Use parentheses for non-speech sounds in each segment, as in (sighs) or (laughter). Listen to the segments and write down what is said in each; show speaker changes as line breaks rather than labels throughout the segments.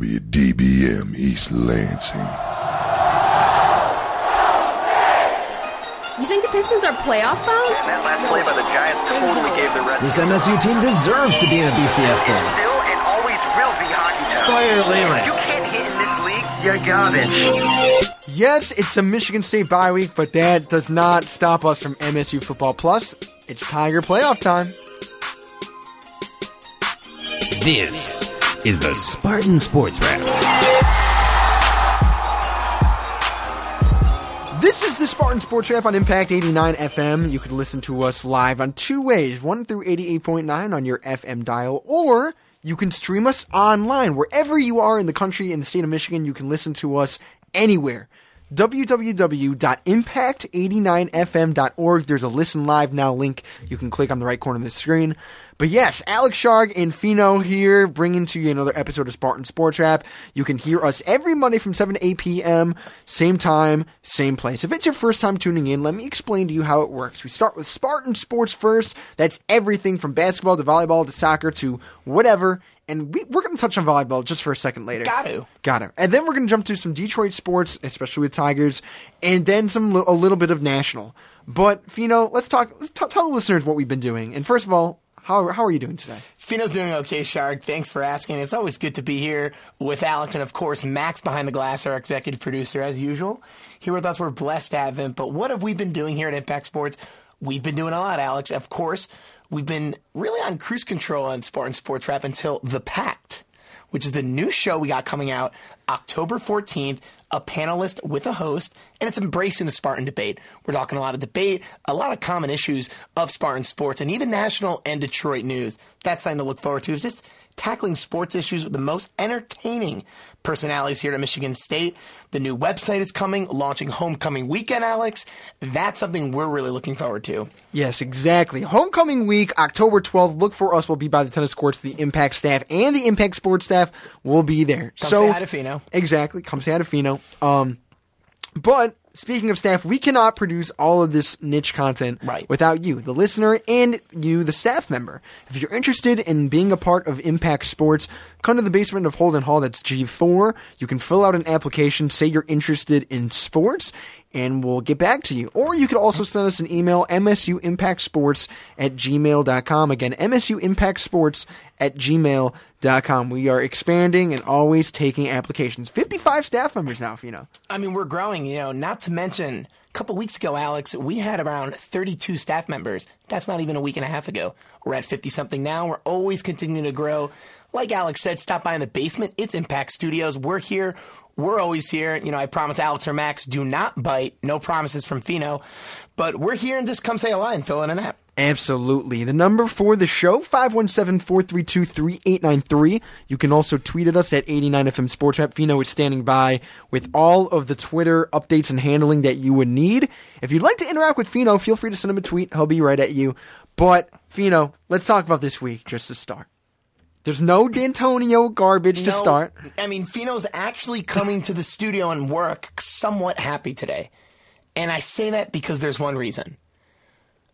WDBM East Lansing.
You think the Pistons are playoff bound?
And that last play by the Giants totally gave the Reds.
This MSU team deserves to be in a BCS bowl.
Still and always will be hockey town.
Fire Leyland.
You can't hit in this league, you're garbage.
Yes, it's a Michigan State bye week, but that does not stop us from MSU Football Plus. It's Tiger playoff time.
This is the Spartan Sports Wrap.
This is the Spartan Sports Wrap on Impact 89 FM. You can listen to us live on two ways one through 88.9 on your FM dial, or you can stream us online. Wherever you are in the country, in the state of Michigan, you can listen to us anywhere. www.impact89fm.org. There's a listen live now link. You can click on the right corner of the screen. But yes, Alex Sharg and Fino here, bringing to you another episode of Spartan Sports Wrap. You can hear us every Monday from 7 to 8 p.m., same time, same place. If it's your first time tuning in, let me explain to you how it works. We start with Spartan Sports first. That's everything from basketball to volleyball to soccer to whatever. And we, we're going to touch on volleyball just for a second later.
Got to.
Got it. And then we're going to jump to some Detroit sports, especially with Tigers, and then some a little bit of national. But Fino, let's talk. Let's t- tell the listeners what we've been doing. And first of all, how how are you doing today?
Fino's doing okay, Shark. Thanks for asking. It's always good to be here with Alex and, of course, Max behind the glass, our executive producer, as usual. Here with us, we're blessed to have him. But what have we been doing here at Impact Sports? We've been doing a lot, Alex. Of course, we've been really on cruise control on Spartan Sports Wrap until The Pact, which is the new show we got coming out October 14th. A panelist with a host, and it's embracing the Spartan debate. We're talking a lot of debate, a lot of common issues of Spartan sports, and even national and Detroit news. That's something to look forward to. It's just tackling sports issues with the most entertaining personalities here at Michigan State. The new website is coming, launching homecoming weekend, Alex. That's something we're really looking forward to.
Yes, exactly. Homecoming week, October 12th. Look for us. We'll be by the tennis courts. The Impact staff and the Impact Sports staff will be there.
Come
so
say hi to Fino.
Exactly. Come say hi to Fino. Um, but speaking of staff, we cannot produce all of this niche content
Right.
without you, the listener, and you, the staff member. If you're interested in being a part of Impact Sports, come to the basement of Holden Hall. That's G4. You can fill out an application, say you're interested in sports, and we'll get back to you. Or you could also send us an email, msuimpactsports at gmail.com. Again, msuimpactsports at gmail.com. .Com we are expanding and always taking applications. 55 staff members now, know.
I mean, we're growing, you know, not to mention a couple weeks ago, Alex, we had around 32 staff members. That's not even a week and a half ago. We're at 50 something now. We're always continuing to grow. Like Alex said, stop by in the basement. It's Impact Studios. We're here. We're always here. You know, I promise Alex or Max do not bite. No promises from Fino. But we're here and just come say hello and fill in an app.
Absolutely. The number for the show, 517-432-3893. You can also tweet at us at 89FM Sports Rap. Fino is standing by with all of the Twitter updates and handling that you would need. If you'd like to interact with Fino, feel free to send him a tweet. He'll be right at you. But, Fino, let's talk about this week just to start. There's no Dantonio garbage to start.
I mean, Fino's actually coming to the studio and work somewhat happy today. And I say that because there's one reason.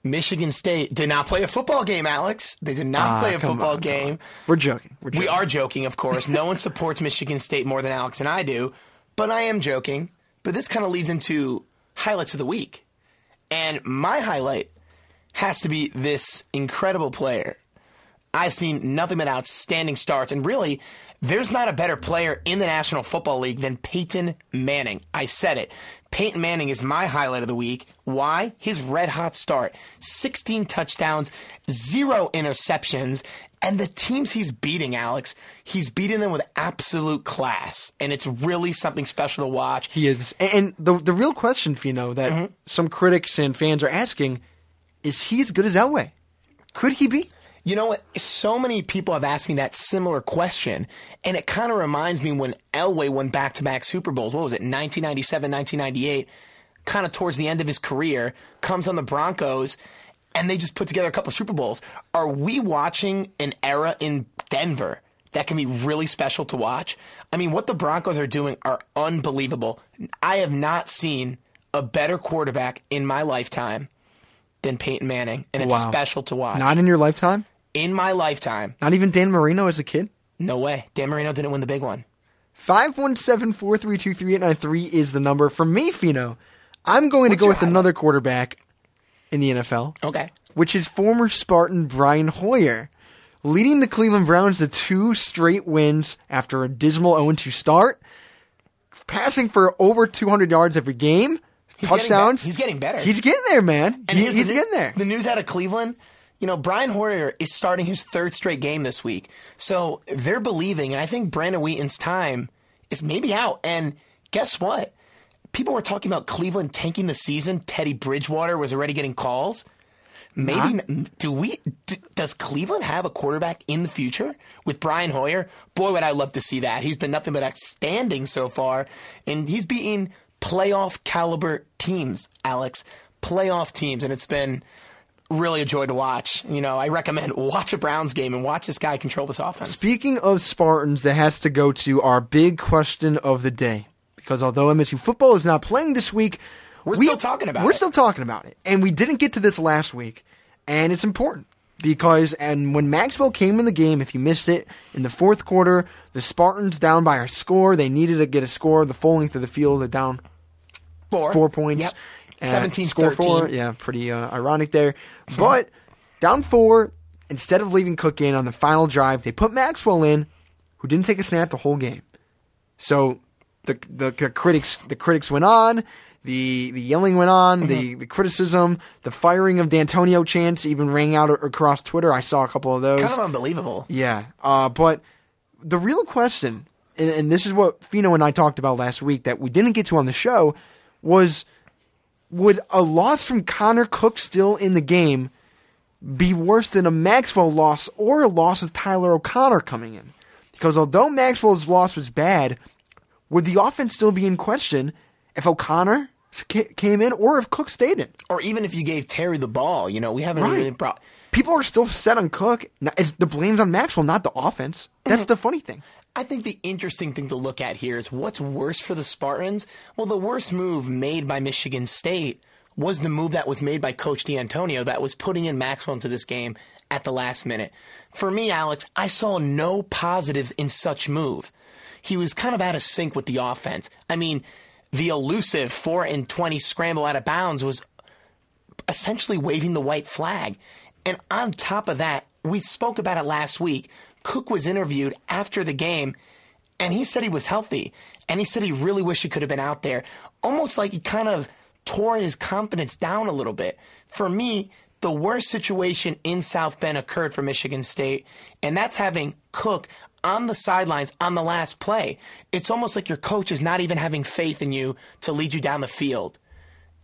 Michigan State did not play a football game, Alex. They did not
Ah,
play a football
on,
game.
We're joking. We're joking.
We are joking, of course. No one supports Michigan State more than Alex and I do, but I am joking. But this kind of leads into highlights of the week. And my highlight has to be this incredible player. I've seen nothing but outstanding starts, and really, there's not a better player in the National Football League than Peyton Manning. I said it. Peyton Manning is my highlight of the week. Why? His red hot start 16 touchdowns, zero interceptions, and the teams he's beating, Alex, he's beating them with absolute class. And it's really something special to watch.
He is. And the the real question, Fino, that
Mm-hmm.
some critics and fans are asking is he as good as Elway? Could he be?
You know what? So many people have asked me that similar question, and it kind of reminds me when Elway won back to back Super Bowls. What was it, 1997, 1998? Kind of towards the end of his career, comes on the Broncos, and they just put together a couple Super Bowls. Are we watching an era in Denver that can be really special to watch? I mean, what the Broncos are doing are unbelievable. I have not seen a better quarterback in my lifetime than Peyton Manning, and it's
Wow.
special to watch
Not in your lifetime?
In my lifetime,
Not even Dan Marino as a kid?
no way. Dan Marino didn't win the big one.
517-432-3893 is the number. For me, Fino, I'm going
What's
to go with
highlight?
another quarterback in the NFL.
Okay.
which is former Spartan Brian Hoyer, leading the Cleveland Browns to two straight wins after a dismal 0-2 start, passing for over 200 yards every game,
He's getting
touchdowns.
be- he's getting better.
He's getting there, man.
And
He- he's
new-
getting there.
The news out of Cleveland, you know, Brian Hoyer is starting his third straight game this week. So they're believing, and I think Brandon Weeden's time is maybe out. And guess what? People were talking about Cleveland tanking the season. Teddy Bridgewater was already getting calls. Maybe do we? D- does Cleveland have a quarterback in the future with Brian Hoyer? Boy, would I love to see that. He's been nothing but outstanding so far, and he's beating playoff caliber teams. Alex, playoff teams, and it's been really a joy to watch. You know, I recommend (laughs) watch a Browns game and watch this guy control this offense.
Speaking of Spartans, that has to go to our big question of the day. Because although MSU football is not playing this week,
We're
we-
still talking about
We're
it.
still talking about it, and we didn't get to this last week, and it's important because and when Maxwell came in the game, if you missed it in the fourth quarter, the Spartans down by a score. They needed to get a score. The full length of the field, they're down
Four,
four points.
Yep.
Uh,
17
score
13.
four. Yeah, pretty uh, ironic there. But down four, instead of leaving Cook in on the final drive, they put Maxwell in, who didn't take a snap the whole game. So the the, the critics the critics went on. The, the yelling went on, the,
Mm-hmm.
the criticism, the firing of Dantonio chants even rang out across Twitter. I saw a couple of those.
Kind of unbelievable.
Yeah, uh, but the real question, and, and this is what Fino and I talked about last week that we didn't get to on the show, was would a loss from Connor Cook still in the game be worse than a Maxwell loss or a loss of Tyler O'Connor coming in? Because although Maxwell's loss was bad, would the offense still be in question if O'Connor came in or if Cook stayed in?
Or even if you gave Terry the ball, you know, we haven't
Right.
really.
People are still set on Cook. It's, the blame's on Maxwell, not the offense. That's
Mm-hmm.
the funny thing.
I think the interesting thing to look at here is what's worse for the Spartans? Well, the worst move made by Michigan State was the move that was made by Coach Dantonio that was putting in Maxwell into this game at the last minute. For me, Alex, I saw no positives in such move. He was kind of out of sync with the offense. I mean, the elusive 4 and 20 scramble out of bounds was essentially waving the white flag. And on top of that, we spoke about it last week. Cook was interviewed after the game, and he said he was healthy. And he said he really wished he could have been out there. Almost like he kind of tore his confidence down a little bit. For me, the worst situation in South Bend occurred for Michigan State, and that's having Cook on the sidelines on the last play. It's almost like your coach is not even having faith in you to lead you down the field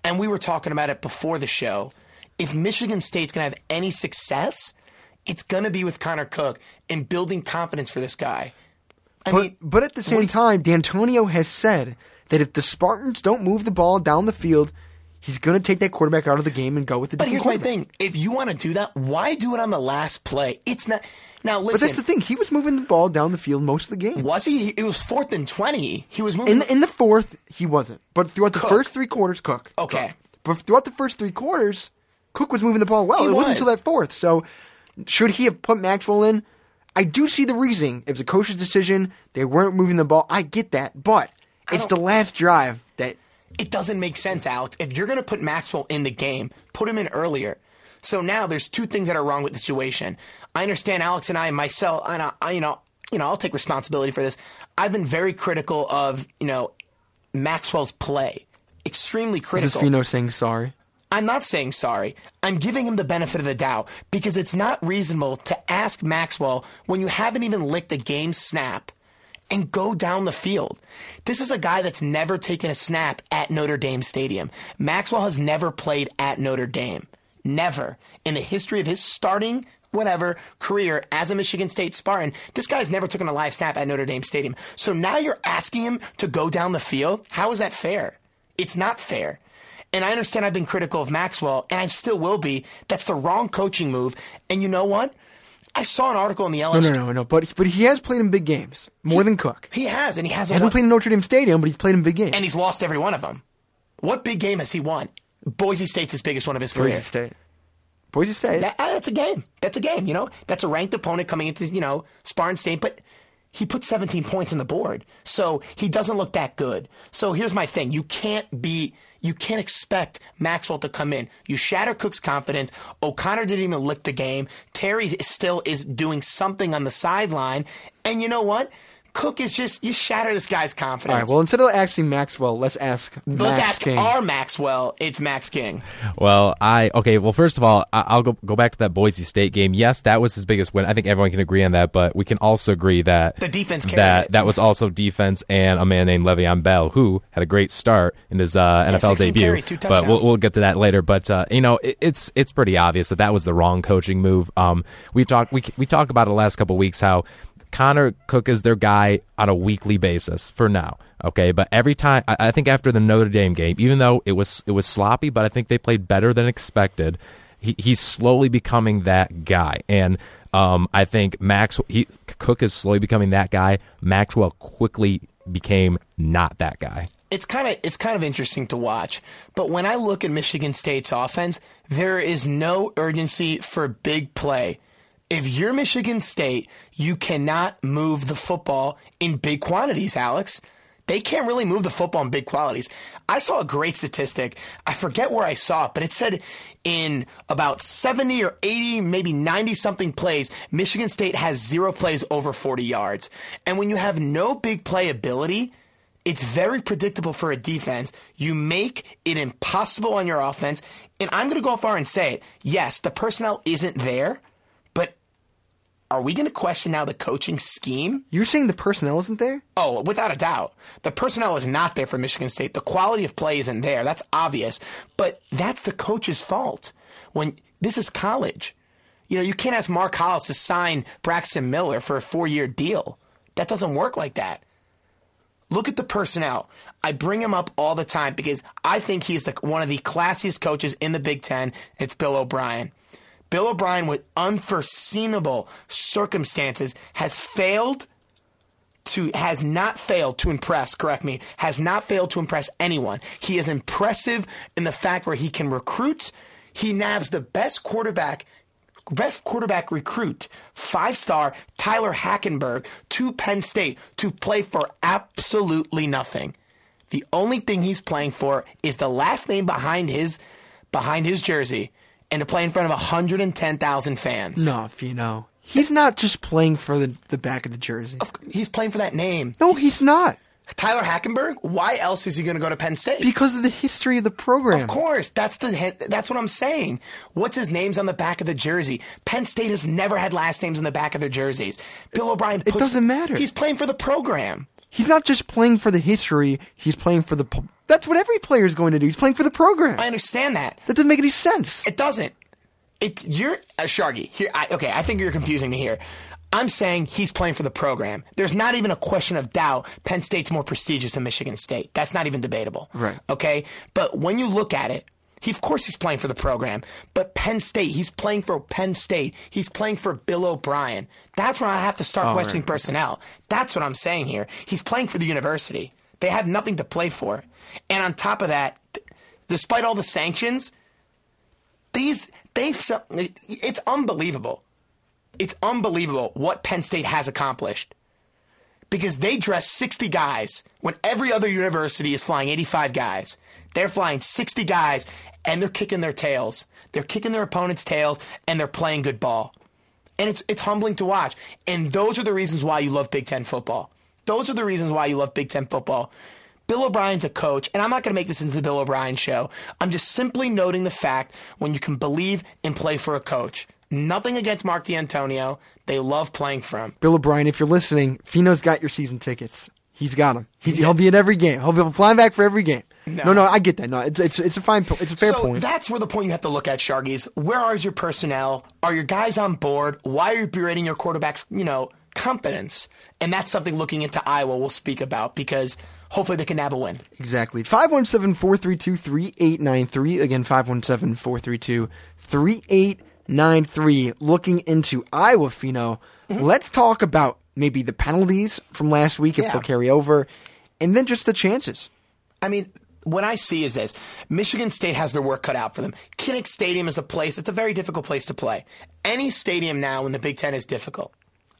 and we were talking about it before the show. If Michigan State's going to have any success, it's going to be with Connor Cook and building confidence for this guy. I
But,
mean,
but at the same time, Dantonio has said that if the Spartans don't move the ball down the field, he's going to take that quarterback out of the game and go with the
but here's my thing: if you want to do that, why do it on the last play? It's not. Now listen.
But that's the thing. He was moving the ball down the field most of the game.
was he? It was fourth and twenty. He was moving.
In in the fourth, he wasn't. But throughout the first three quarters, Cook.
Okay.
Cook. But throughout the first three quarters, Cook was moving the ball well.
He
it wasn't until that fourth. So, should he have put Maxwell in? I do see the reasoning. It was a coach's decision. They weren't moving the ball. I get that. But it's the last drive that
it doesn't make sense, Alex. If you're going to put Maxwell in the game, put him in earlier. So now there's two things that are wrong with the situation. I understand Alex and I, myself, and I, I, you know, you know, I'll take responsibility for this. I've been very critical of, you know, Maxwell's play. Extremely
critical. is
critical.
Fino saying sorry.
I'm not saying sorry. I'm giving him the benefit of the doubt because it's not reasonable to ask Maxwell when you haven't even licked a game snap and go down the field. This is a guy that's never taken a snap at Notre Dame Stadium. Maxwell has never played at Notre Dame. Never. In the history of his starting whatever career as a Michigan State Spartan, this guy's never taken a live snap at Notre Dame Stadium. So now you're asking him to go down the field? How is that fair? It's not fair. And I understand I've been critical of Maxwell, and I still will be. That's the wrong coaching move. And you know what? I saw an article in the
No,
LSU.
no, no, no. But but he has played in big games more than Cook.
He has, and he hasn't,
He hasn't
won-
played in Notre Dame Stadium, but he's played in big games.
and he's lost every one of them. What big game has he won? Boise State's his biggest one of his career.
Boise State. Boise State.
That, uh, that's a game. That's a game. You know, that's a ranked opponent coming into you know Spartan State. But he put 17 points on the board. So he doesn't look that good. So here's my thing. You can't be, you can't expect Maxwell to come in. You shatter Cook's confidence. O'Connor didn't even lick the game. Terry still is doing something on the sideline. And you know what? Cook is just, you shatter this guy's confidence.
All right. Well, instead of asking Maxwell, let's ask
Let's
Max
ask
King.
our Maxwell. It's Max King.
Well, I okay. Well, first of all, I, I'll go go back to that Boise State game. Yes, that was his biggest win. I think everyone can agree on that. But we can also agree that
The defense carried
that
it.
that was also defense and a man named Le'Veon Bell who had a great start in his uh, NFL debut.
carries, two
but we'll, we'll get to that later. But uh, you know, it, it's it's pretty obvious that that was the wrong coaching move. Um, we talk we we talk about it the last couple of weeks how. Connor Cook is their guy on a weekly basis for now. Okay, but every time I, I think after the Notre Dame game, even though it was it was sloppy, but I think they played better than expected. He, he's slowly becoming that guy, and um, I think Max he, Cook is slowly becoming that guy. Maxwell quickly became not that guy.
it's kind of it's kind of interesting to watch. But when I look at Michigan State's offense, there is no urgency for big play. If you're Michigan State, you cannot move the football in big quantities, Alex. They can't really move the football in big qualities. I saw a great statistic. I forget where I saw it, but it said in about 70 or 80, maybe 90 something plays, Michigan State has zero plays over 40 yards. And when you have no big play ability, it's very predictable for a defense. You make it impossible on your offense. And I'm going to go far and say it. Yes, the personnel isn't there, are we going to question now the coaching scheme?
You're saying the personnel isn't there?
Oh, without a doubt. The personnel is not there for Michigan State. The quality of play isn't there. That's obvious. But that's the coach's fault. When this is college. You know, you can't ask Mark Hollis to sign Braxton Miller for a four year deal. That doesn't work like that. Look at the personnel. I bring him up all the time because I think he's the, one of the classiest coaches in the Big Ten. It's Bill O'Brien. Bill O'Brien, with unforeseeable circumstances, has failed to has not failed to impress, correct me, has not failed to impress anyone. He is impressive in the fact where he can recruit. He nabs the best quarterback best quarterback recruit, five star Tyler Hackenberg to Penn State to play for absolutely nothing. The only thing he's playing for is the last name behind his behind his jersey and to play in front of 110,000 fans.
No, Fino. He's not just playing for the, the back of the jersey.
He's playing for that name.
No, he's not.
Tyler Hackenberg, why else is he going to go to Penn State?
Because of the history of the program.
Of course, that's the that's what I'm saying. What's his name's on the back of the jersey? Penn State has never had last names on the back of their jerseys. Bill O'Brien. Puts,
doesn't matter.
He's playing for the program.
He's not just playing for the history, he's playing for the. That's what every player is going to do. He's playing for the program.
I understand that.
That doesn't make any sense.
It doesn't. It you're uh, Shargy here. I, okay, I think you're confusing me here. I'm saying he's playing for the program. There's not even a question of doubt. Penn State's more prestigious than Michigan State. That's not even debatable.
Right.
Okay. But when you look at it, he of course he's playing for the program. But Penn State, he's playing for Penn State. He's playing for Bill O'Brien. That's when I have to start questioning personnel. That's what I'm saying here. He's playing for the university. They have nothing to play for. And on top of that, th- despite all the sanctions, these they've it's unbelievable. It's unbelievable what Penn State has accomplished. Because they dress 60 guys when every other university is flying 85 guys. They're flying 60 guys and they're kicking their tails. They're kicking their opponent's tails and they're playing good ball. And it's it's humbling to watch. And those are the reasons why you love Big 10 football. Those are the reasons why you love Big 10 football. Bill O'Brien's a coach, and I'm not going to make this into the Bill O'Brien show. I'm just simply noting the fact when you can believe and play for a coach. Nothing against Mark Dantonio. They love playing for him.
Bill O'Brien, if you're listening, Fino's got your season tickets. He's got them. He's, He'll be at every game. He'll be flying back for every game. No, no, I get that. No, it's it's it's a fine. It's a fair
so
point.
that's where the point you have to look at, Shargies. Where is your personnel? Are your guys on board? Why are you berating your quarterback's, you know, competence? And that's something looking into Iowa we'll speak about because hopefully they can nab a win.
Exactly. 517 432 3893. Again, 517 432 3893. Looking into Iowa, Fino. Mm-hmm. Let's talk about maybe the penalties from last week, if
Yeah.
they'll carry over, and then just the chances.
I mean, what I see is this Michigan State has their work cut out for them. Kinnick Stadium is a place, it's a very difficult place to play. Any stadium now in the Big Ten is difficult.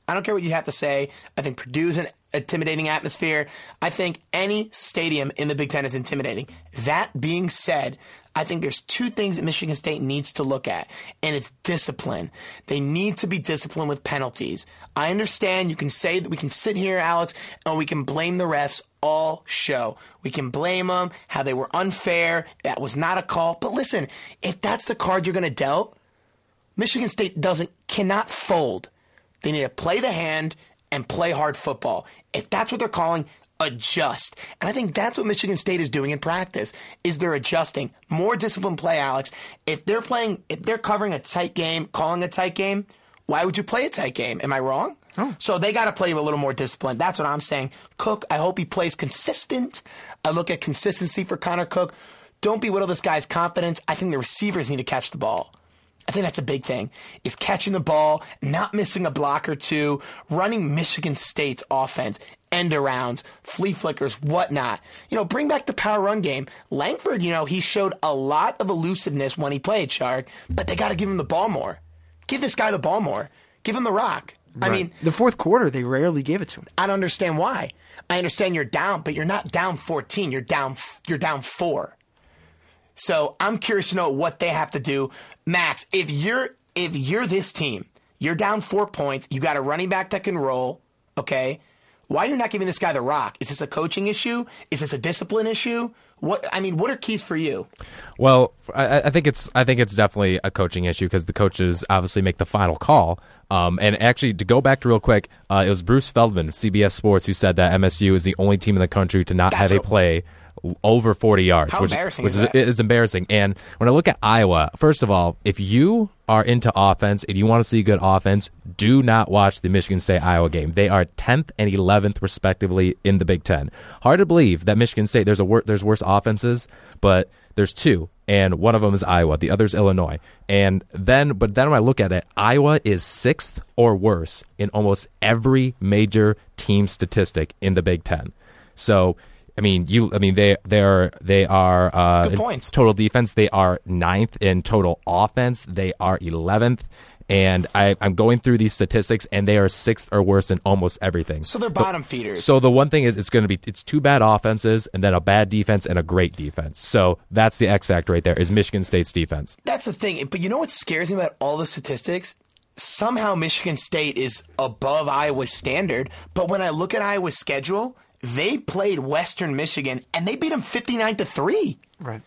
I don't care what you have to say. I think Purdue's an intimidating atmosphere. I think any stadium in the Big Ten is intimidating. That being said, I think there's two things that Michigan State needs to look at, and it's discipline. They need to be disciplined with penalties. I understand you can say that we can sit here, Alex, and we can blame the refs all show. We can blame them, how they were unfair, that was not a call. But listen, if that's the card you're going to dealt, Michigan State doesn't cannot fold. They need to play the hand and play hard football. If that's what they're calling, adjust. And I think that's what Michigan State is doing in practice. Is they're adjusting. More disciplined play, Alex. If they're playing if they're covering a tight game, calling a tight game, why would you play a tight game? Am I wrong?
Oh.
So they got to play a little more disciplined. That's what I'm saying. Cook, I hope he plays consistent. I look at consistency for Connor Cook. Don't belittle this guy's confidence. I think the receivers need to catch the ball. I think that's a big thing. Is catching the ball, not missing a block or two, running Michigan State's offense, end arounds, flea flickers, whatnot. You know, bring back the power run game. Langford, you know, he showed a lot of elusiveness when he played Shark, but they got to give him the ball more. Give this guy the ball more. Give him the rock. I mean,
the fourth quarter, they rarely gave it to him.
I don't understand why. I understand you're down, but you're not down 14. You're down. You're down four. So I'm curious to know what they have to do. Max, if you're if you're this team, you're down four points. You got a running back that can roll. Okay, why are you not giving this guy the rock? Is this a coaching issue? Is this a discipline issue? What I mean, what are keys for you?
Well, I, I think it's I think it's definitely a coaching issue because the coaches obviously make the final call. Um, and actually, to go back to real quick, uh, it was Bruce Feldman, CBS Sports, who said that MSU is the only team in the country to not
That's
have a play over 40 yards,
How
which,
embarrassing
which
is
is embarrassing. And when I look at Iowa, first of all, if you are into offense and you want to see good offense, do not watch the Michigan State Iowa game. They are 10th and 11th respectively in the Big 10. Hard to believe that Michigan State there's a wor- there's worse offenses, but there's two and one of them is Iowa, the other's Illinois. And then but then when I look at it, Iowa is 6th or worse in almost every major team statistic in the Big 10. So I mean, you. I mean, they they are they are uh,
Good points.
total defense. They are ninth in total offense. They are eleventh, and I, I'm going through these statistics, and they are sixth or worse in almost everything.
So they're bottom feeders.
So the one thing is, it's going to be it's two bad offenses, and then a bad defense and a great defense. So that's the X factor right there. Is Michigan State's defense?
That's the thing. But you know what scares me about all the statistics? Somehow Michigan State is above Iowa's standard. But when I look at Iowa's schedule, they played Western Michigan and they beat them 59 to 3.
Right.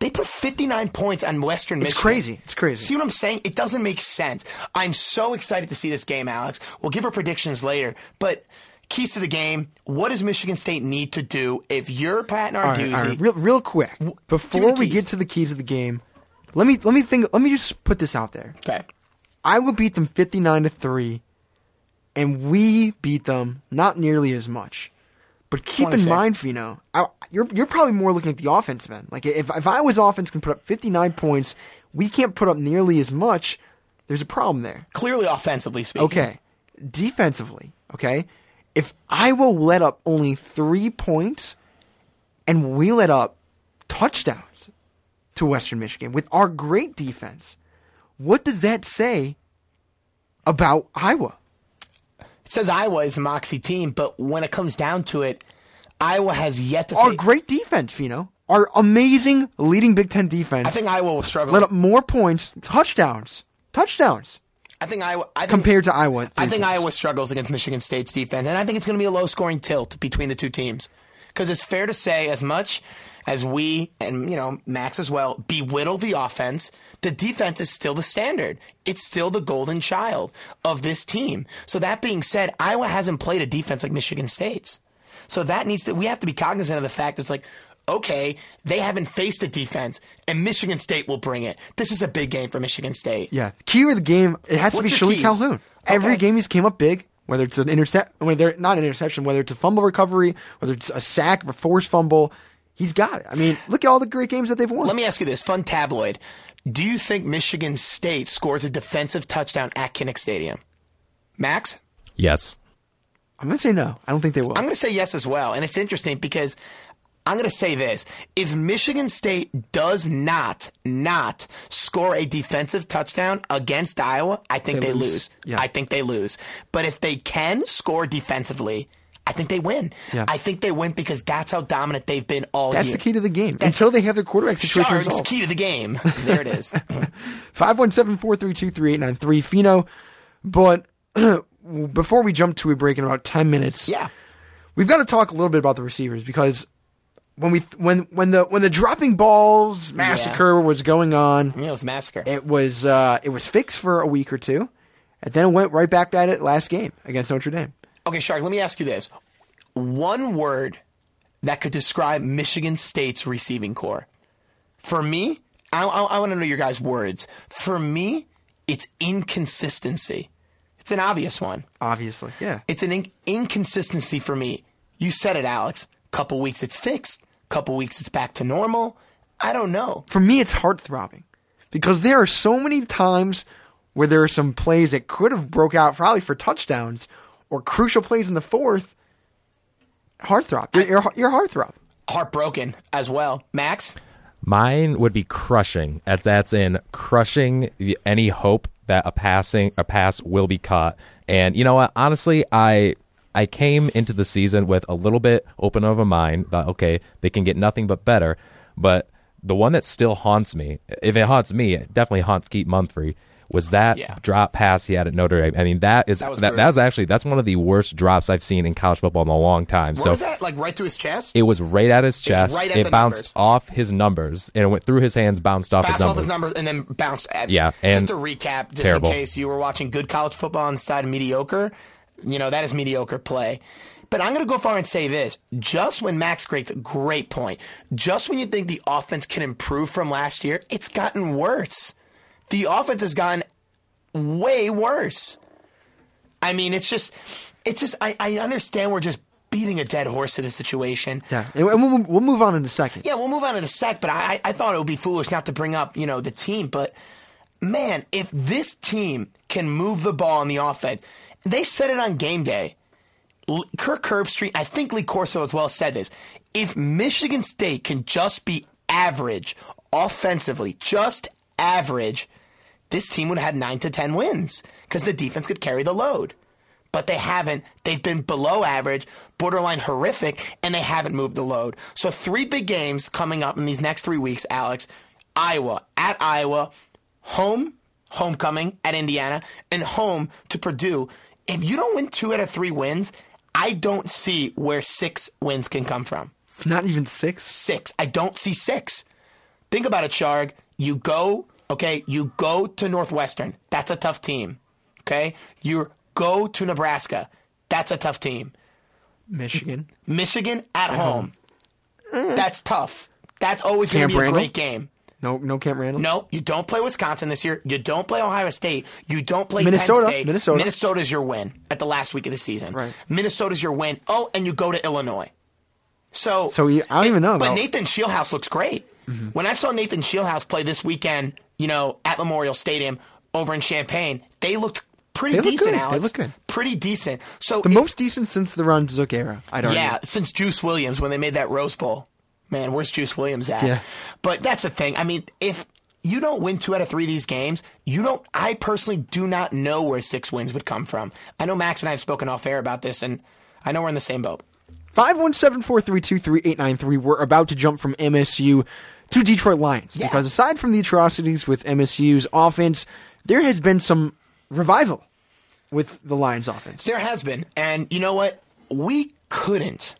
They put 59 points on Western Michigan.
It's crazy. It's crazy.
See what I'm saying? It doesn't make sense. I'm so excited to see this game, Alex. We'll give our predictions later. But keys to the game, what does Michigan State need to do if you're Pat
All right,
Narduzzi?
all right, real, real quick before we get to the keys of the game, let me let me think. Let me just put this out there.
okay.
I will beat them fifty nine to three, and we beat them not nearly as much. But keep
26.
in mind, Fino, I, you're you're probably more looking at the offense, man. Like if if Iowa's offense can put up fifty nine points, we can't put up nearly as much. There's a problem there.
Clearly offensively speaking.
Okay. Defensively, okay? If Iowa let up only three points and we let up touchdowns to Western Michigan with our great defense, what does that say about Iowa?
Says Iowa is a moxie team, but when it comes down to it, Iowa has yet to.
Our
fa-
great defense, Fino. Our amazing leading Big Ten defense
I think Iowa will struggle.
let up more points, touchdowns, touchdowns
I think Iowa. I think,
compared to Iowa.
I think
points.
Iowa struggles against Michigan State's defense, and I think it's going to be a low-scoring tilt between the two teams. Because it's fair to say, as much as we and you know Max as well belittle the offense, the defense is still the standard. It's still the golden child of this team. So that being said, Iowa hasn't played a defense like Michigan State's. So that needs to. We have to be cognizant of the fact it's like. Okay, they haven't faced a defense, and Michigan State will bring it. This is a big game for Michigan State.
Yeah, key of the game. It has
What's
to be
keys?
Calhoun. Every
Okay.
game he's came up big, whether it's an intercept, whether not an interception, whether it's a fumble recovery, whether it's a sack, or a forced fumble, he's got it. I mean, look at all the great games that they've won.
Let me ask you this, fun tabloid. Do you think Michigan State scores a defensive touchdown at Kinnick Stadium? Max?
Yes.
I'm gonna say no. I don't think they will.
I'm going to say yes as well. And it's interesting because I'm going to say this. If Michigan State does not, not score a defensive touchdown against Iowa, I think
They
they,
lose.
lose.
Yeah.
I think they lose. But if they can score defensively, I think they win.
Yeah.
I think they win because that's how dominant they've been all
That's
year.
That's the key to the game.
That's-
Until they have their quarterback situation
Sharks,
resolved.
key to the game. (laughs) There it is. (laughs)
517-432-3893 Fino. But (clears throat) before we jump to a break in about 10 minutes,
yeah.
we've got to talk a little bit about the receivers because when we when when the when the dropping balls massacre was going on,
Yeah, it was a massacre.
it was uh, it was fixed for a week or two, and then it went right back at it last game against Notre Dame.
Okay, Shark, let me ask you this. One word that could describe Michigan State's receiving corps. For me, I, I, I want to know your guys' words. For me, it's inconsistency. It's an obvious one.
Obviously, yeah.
It's an in- inconsistency for me. You said it, Alex. Couple weeks it's fixed. Couple weeks it's back to normal. I don't know.
For me, it's heart throbbing because there are so many times where there are some plays that could have broke out probably for touchdowns or crucial plays in the fourth. Heartthrob, you're, you're, you're heartthrob.
Heartbroken as well. Max?
Mine would be crushing, as that's in crushing the, any hope that a passing a pass will be caught. And you know what? Honestly, I I came into the season with a little bit open of a mind. Thought, okay, they can get nothing but better. But the one that still haunts me, if it haunts me, it definitely haunts Keith Mumphery. Was that
Yeah.
drop pass he had at Notre Dame? I mean, that is
That
that,
was
that,
brutal.
was actually that's one of the worst drops I've seen in college football in a long time.
What
so
was that? Like right to his chest?
it was right at his chest.
right at
it
the
bounced
numbers.
off his numbers, and it went through his hands, bounced off his numbers.
off his numbers and then bounced. At,
Yeah,
just
and
to recap, just
terrible.
in case you were watching good college football instead of mediocre, you know that is mediocre play. But I'm going to go far and say this: just when Max Great's a great point, just when you think the offense can improve from last year, it's gotten worse. The offense has gotten way worse. I mean, it's just, it's just. I, I understand we're just beating a dead horse in this situation.
Yeah, and we'll, we'll move on in a second.
Yeah, we'll move on in a sec, but I, I thought it would be foolish not to bring up, you know, the team. But man, if this team can move the ball on the offense, they said it on game day. Kirk Herbstreit, I think Lee Corso as well said this. If Michigan State can just be average offensively, just average, this team would have had nine to ten wins because the defense could carry the load. But they haven't. They've been below average, borderline horrific, and they haven't moved the load. So three big games coming up in these next three weeks, Alex. Iowa at Iowa, home, homecoming at Indiana, and home to Purdue. If you don't win two out of three wins, I don't see where six wins can come from
It's not even six.
six. I don't see six. Think about it, Sharg. You go, okay, you go to Northwestern. That's a tough team. Okay? You go to Nebraska. That's a tough team.
Michigan.
Michigan at home. That's tough. That's always going to be a great game.
No, no Camp Randall.
No, you don't play Wisconsin this year. You don't play Ohio State. You don't play
Minnesota,
Penn State.
Minnesota.
Minnesota's your win at the last week of the season.
Right.
Minnesota's your win. Oh, and you go to Illinois. So,
So you- I don't even know
But Nathan Scheelhaase looks great. Mm-hmm. When I saw Nathan Scheelhaase play this weekend, you know, at Memorial Stadium over in Champaign, they looked pretty
They look
decent.
They
Alex,
look good.
Pretty decent. So
The
if-
most decent since the Ron Zook era. I'd argue.
yeah, since Juice Williams when they made that Rose Bowl. Man, where's Juice Williams at?
Yeah.
But that's the thing. I mean, if you don't win two out of three of these games, you don't. I personally do not know where six wins would come from. I know Max and I have spoken off air about this, and I know we're in the same boat.
517-432-3893. We're about to jump from MSU to Detroit Lions
Yeah.
because aside from the atrocities with MSU's offense, there has been some revival with the Lions offense.
There has been, and you know what? We couldn't,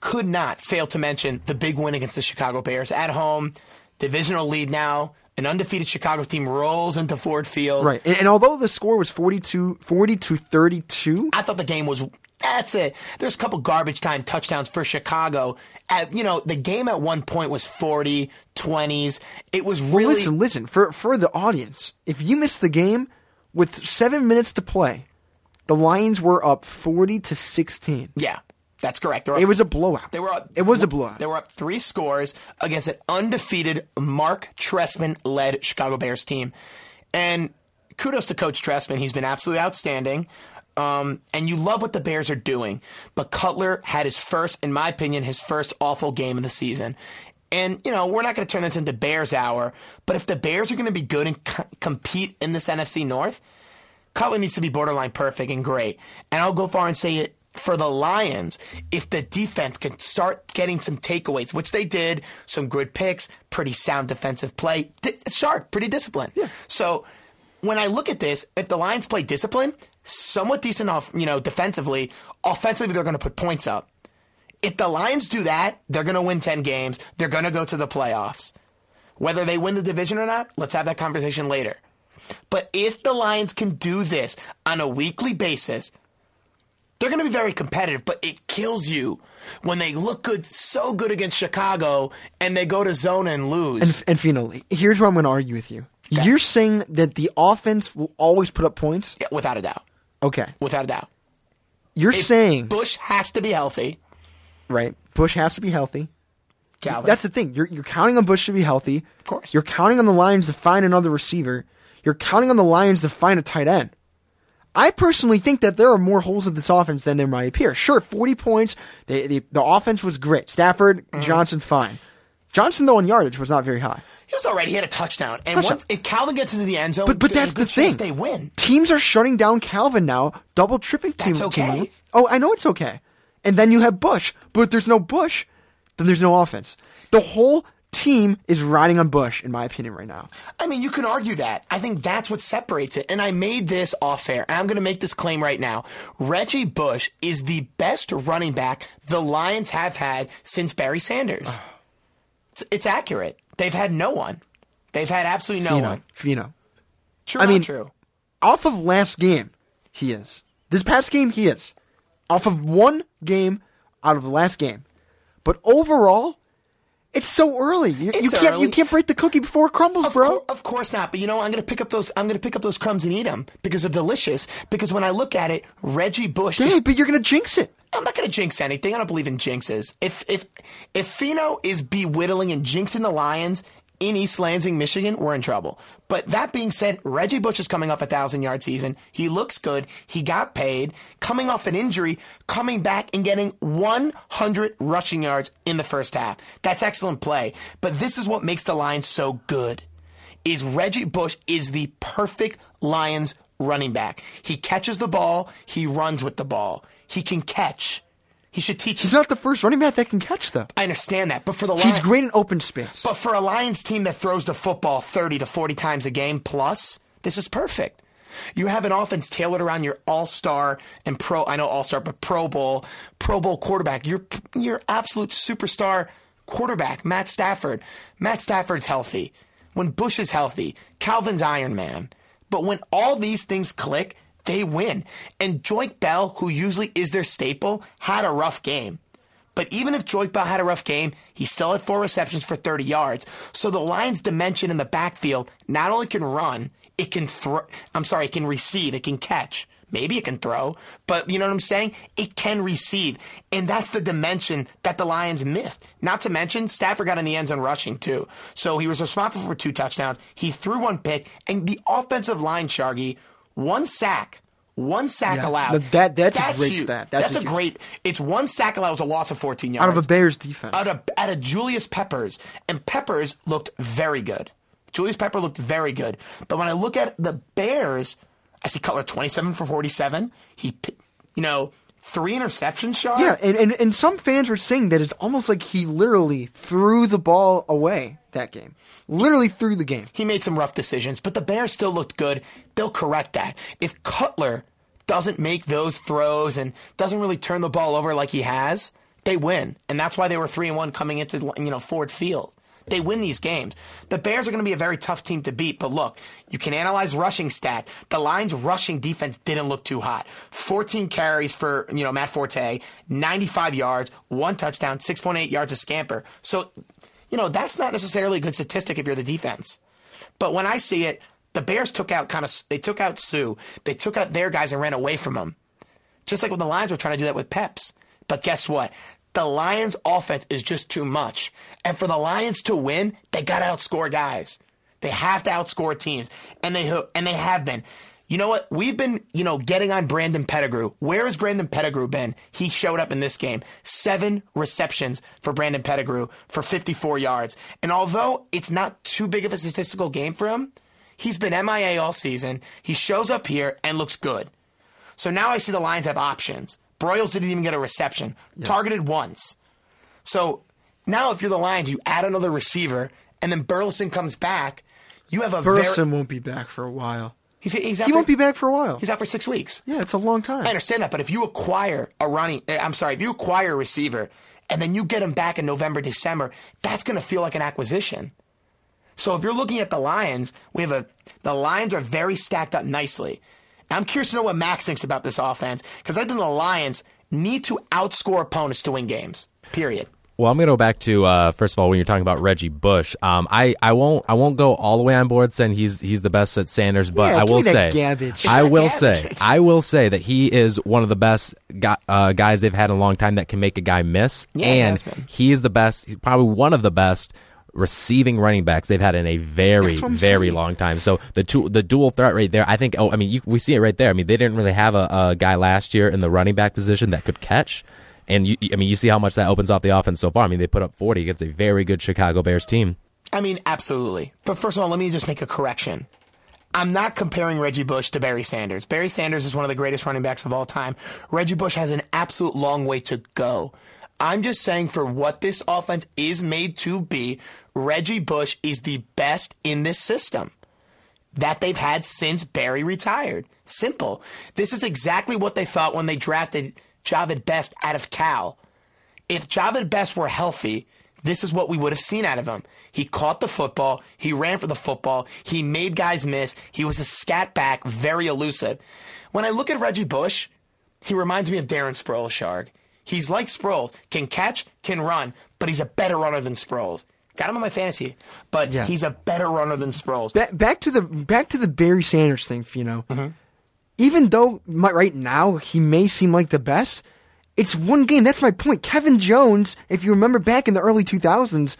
could not fail to mention the big win against the Chicago Bears at home, divisional lead now. An undefeated Chicago team rolls into Ford Field.
Right. And, and although the score was 42 40 to 32,
I thought the game was that's it. There's a couple garbage time touchdowns for Chicago. At, you know, the game at one point was 40, 20s. It was
well,
really
listen, listen, for for the audience, if you missed the game with 7 minutes to play, the Lions were up 40 to 16.
Yeah, that's correct. Were
It was a blowout.
They were up.
It was a blowout.
They were up three scores against an undefeated Marc Trestman led Chicago Bears team. And kudos to Coach Trestman. He's been absolutely outstanding. Um, and you love what the Bears are doing. But Cutler had his first, in my opinion, his first awful game of the season. And, you know, we're not going to turn this into Bears hour, but if the Bears are going to be good and c- compete in this NFC North, Cutler needs to be borderline perfect and great. And I'll go far and say it for the Lions, if the defense can start getting some takeaways, which they did, some good picks, pretty sound defensive play, di- sharp, pretty disciplined. Yeah. So when I look at this, if the Lions play discipline, somewhat decent off, you know, defensively, offensively they're going to put points up. If the Lions do that, they're going to win 10 games. They're going to go to the playoffs. Whether they win the division or not, let's have that conversation later. But if the Lions can do this on a weekly basis, they're going to be very competitive, but it kills you when they look good, so good against Chicago, and they go to zone and lose.
And, and finally, here's where I'm going to argue with you. You're saying that the offense will always put up points?
Yeah, without a doubt.
Okay.
Without a doubt.
You're
If
saying,
Bush has to be healthy.
right, Bush has to be healthy.
Calvin.
That's the thing. You're, you're counting on Bush to be healthy. Of
course.
You're counting on the Lions to find another receiver. You're counting on the Lions to find a tight end. I personally think that there are more holes in this offense than there might appear. Sure, 40 points. They, they, the offense was great. Stafford,
Mm-hmm.
Johnson, fine. Johnson, though, in yardage was not very high.
He was already he had a touchdown, and
Touchdown.
once if Calvin gets into the end zone,
But but that's the thing.
They win.
Teams are shutting down Calvin now, double tripping team.
That's okay.
move. Oh, I know it's okay. And then you have Bush, but if there's no Bush, then there's no offense. The whole team is riding on Bush, in my opinion, right now.
I mean, you can argue that. I think that's what separates it. And I made this off air. I'm going to make this claim right now. Reggie Bush is the best running back the Lions have had since Barry Sanders. Ah. it's, it's accurate. They've had no one. They've had absolutely no
Fino,
one.
Fino.
True,
I mean-
true.
Off of last game, he is. This past game, he is. Off of one game out of the last game. But overall, it's so early. You, you can't
early.
you can't break the cookie before it crumbles,
Of,
bro.
cour- of course not. But you know, I'm to pick up those. I'm going to pick up those crumbs and eat them because they're delicious. Because when I look at it, Reggie Bush is
but you're gonna jinx it.
I'm not going to jinx anything. I don't believe in jinxes. If if if Fino is belittling and jinxing the Lions in East Lansing, Michigan, we're in trouble. But that being said, Reggie Bush is coming off a thousand yard season. He looks good. He got paid. Coming off an injury, coming back and getting 100 rushing yards in the first half. That's excellent play. But this is what makes the Lions so good. Is Reggie Bush is the perfect Lions running back. He catches the ball. He runs with the ball. He can catch. He should teach.
He's not the first running back that can catch them.
I understand that, but for the
He's great in open space.
But for a Lions team that throws the football 30 to 40 times a game plus, this is perfect. You have an offense tailored around your all-star and pro, I know all-star, but pro bowl, pro bowl quarterback. Your, your absolute superstar quarterback, Matt Stafford. Matt Stafford's healthy. When Bush is healthy, Calvin's Iron Man. But when all these things click, they win. And Joique Bell, who usually is their staple, had a rough game. But even if Joique Bell had a rough game, he still had four receptions for 30 yards. So the Lions' dimension in the backfield not only can run, it can throw. I'm sorry, it can receive, it can catch. Maybe it can throw, but you know what I'm saying? It can receive. And that's the dimension that the Lions missed. Not to mention, Stafford got in the end zone rushing too. So he was responsible for two touchdowns. He threw one pick, and the offensive line, Shargy, one sack. One sack
Yeah,
allowed.
that- that's a great
huge.
stat. That's
That's,
a
a
huge-
great. It's one sack allowed was a loss of 14 yards
out of a Bears defense.
out of out of Julius Peppers, and Peppers looked very good. Julius Pepper looked very good. But when I look at the Bears, I see Cutler 27 for 47. He, you know, three interceptions shot.
yeah, and, and and some fans were saying that it's almost like he literally threw the ball away that game. Literally threw the game.
He made some rough decisions, but the Bears still looked good. They'll correct that. If Cutler doesn't make those throws and doesn't really turn the ball over like he has, they win. And that's why they were 3 and 1 coming into you know Ford Field. They win these games. The Bears are going to be a very tough team to beat, but look, you can analyze rushing stats. The Lions' rushing defense didn't look too hot. 14 carries for, you know, Matt Forte, 95 yards, one touchdown, 6.8 yards a scamper. So, you know, that's not necessarily a good statistic if you're the defense. But when I see it, the Bears took out kind of they took out Suh. They took out their guys and ran away from them. Just like when the Lions were trying to do that with Peps. But guess what? The Lions offense is just too much. And for the Lions to win, they got to outscore guys. They have to outscore teams. And they and they have been. You know what? We've been, you know, getting on Brandon Pettigrew. Where has Brandon Pettigrew been? He showed up in this game. Seven receptions for Brandon Pettigrew for 54 yards. And although it's not too big of a statistical game for him, he's been MIA all season. He shows up here and looks good. So now I see the Lions have options. Broyles didn't even get a reception, targeted once. So now if you're the Lions, you add another receiver, and then Burleson comes back. You have a
Burleson
very.
won't be back for a while.
He's, he's
He
for-
won't be back for a while.
He's out for six weeks.
Yeah, it's a long time.
I understand that, but if you acquire a running, eh, I'm sorry, if you acquire a receiver and then you get him back in November, December, that's going to feel like an acquisition. So if you're looking at the Lions, we have a the Lions are very stacked up nicely. And I'm curious to know what Max thinks about this offense because I think the Lions need to outscore opponents to win games. Period.
Well, I'm going to go back to uh, first of all when you're talking about Reggie Bush. Um, I, I won't I won't go all the way on board saying he's he's the best at Sanders, but
Yeah,
I will say. I will
not
say. I will say that he is one of the best gu- uh, guys they've had in a long time that can make a guy miss,
Yeah, he
and
has
he is the best. He's probably one of the best receiving running backs they've had in a very
That's what I'm
very
saying.
long time. So the two, the dual threat right there, I think. Oh, I mean, you, we see it right there. I mean, they didn't really have a, a guy last year in the running back position that could catch. And you, I mean, you see how much that opens off the offense so far. I mean, they put up 40 against a very good Chicago Bears team.
I mean, absolutely. But first of all, let me just make a correction. I'm not comparing Reggie Bush to Barry Sanders. Barry Sanders is one of the greatest running backs of all time. Reggie Bush has an absolute long way to go. I'm just saying for what this offense is made to be, Reggie Bush is the best in this system that they've had since Barry retired. Simple. This is exactly what they thought when they drafted Jahvid Best out of Cal. If Jahvid Best were healthy, this is what we would have seen out of him. He caught the football, he ran for the football, he made guys miss, he was a scat back, very elusive. When I look at Reggie Bush, he reminds me of Darren Sproles, Sharg. He's like Sproles, can catch, can run, but he's a better runner than Sproles. Got him on my fantasy, but
Yeah.
he's a better runner than Sproles.
Ba- back to the back to the Barry Sanders thing, you know.
Mm-hmm.
Even though my, right now he may seem like the best, it's one game. That's my point. Kevin Jones, if you remember back in the early 2000s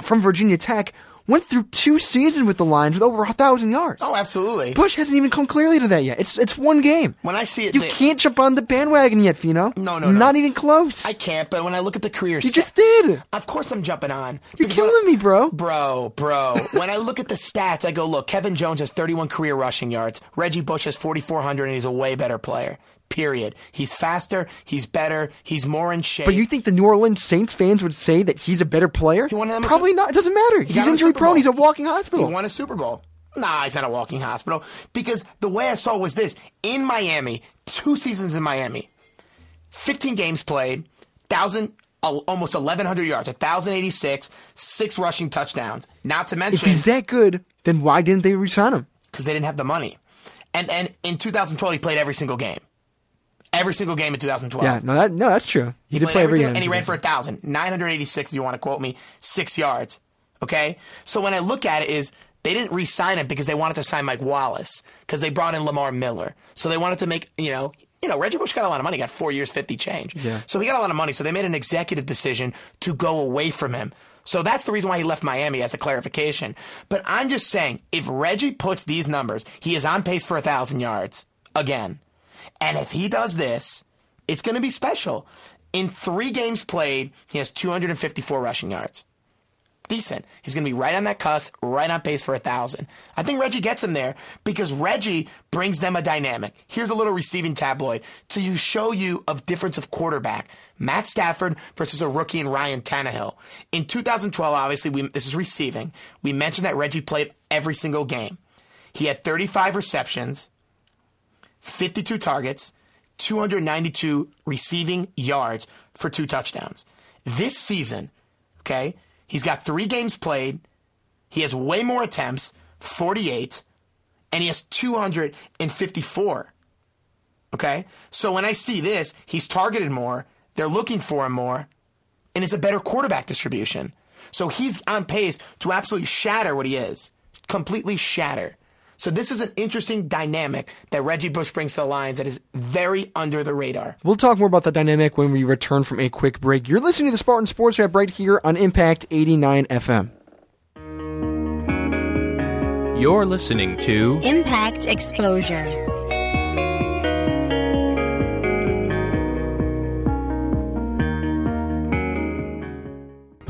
from Virginia Tech, went through two seasons with the Lions with over a thousand yards.
Oh, absolutely.
Bush hasn't even come clearly to that yet. It's it's one game.
When I see it,
You
they-
can't jump on the bandwagon yet, Fino.
No, no, no.
Not even close.
I can't, but when I look at the career
you
stat-
just did.
Of course I'm jumping on.
You're killing
I-
me, bro.
Bro, bro. when I look at the stats, I go, look, Kevin Jones has 31 career rushing yards. Reggie Bush has 4,400, and he's a way better player. Period. He's faster. He's better. He's more in shape.
But you think the New Orleans Saints fans would say that he's a better player?
He won them a
Probably
Super-
not. It doesn't matter.
got
He's injury prone. He's a walking
he
hospital.
won a Super Bowl. Nah, he's not a walking hospital. Because the way I saw it was this in Miami, two seasons in Miami, 15 games played, 1,000, almost 1,100 yards, 1,086, six rushing touchdowns. Not to mention.
If he's that good, then why didn't they resign him?
because they didn't have the money. And and in 2012, he played every single game. Every single game in 2012.
Yeah, no, that no, that's true. He, did
played
play every
single-
game.
and he ran for a thousand, 986. If you want to quote me, six yards. Okay, so when I look at it, is they didn't re-sign him because they wanted to sign Mike Wallace because they brought in Lamar Miller. So they wanted to make you know. You know, Reggie Bush got a lot of money, got four years, 50 change.
Yeah.
So he got a lot of money. So they made an executive decision to go away from him. So that's the reason why he left Miami as a clarification. But I'm just saying, if Reggie puts these numbers, he is on pace for a 1,000 yards again. And if he does this, it's going to be special. In three games played, he has 254 rushing yards. Decent. He's going to be right on that cusp, right on pace for a thousand. I think Reggie gets him there because Reggie brings them a dynamic. Here's a little receiving tabloid to show you of difference of quarterback. Matt Stafford versus a rookie in Ryan Tannehill. In 2012, obviously, we, this is receiving. We mentioned that Reggie played every single game. He had 35 receptions, 52 targets, 292 receiving yards for two touchdowns. This season, okay, he's got three games played. He has way more attempts, 48, and he has 254. Okay? So when I see this, he's targeted more, they're looking for him more, and it's a better quarterback distribution. So he's on pace to absolutely shatter what he is. Completely shatter. So this is an interesting dynamic that Reggie Bush brings to the Lions that is very under the radar.
We'll talk more about the dynamic when we return from a quick break. You're listening to the Spartan Sports Wrap right here on Impact 89 FM.
You're listening to
Impact Exposure.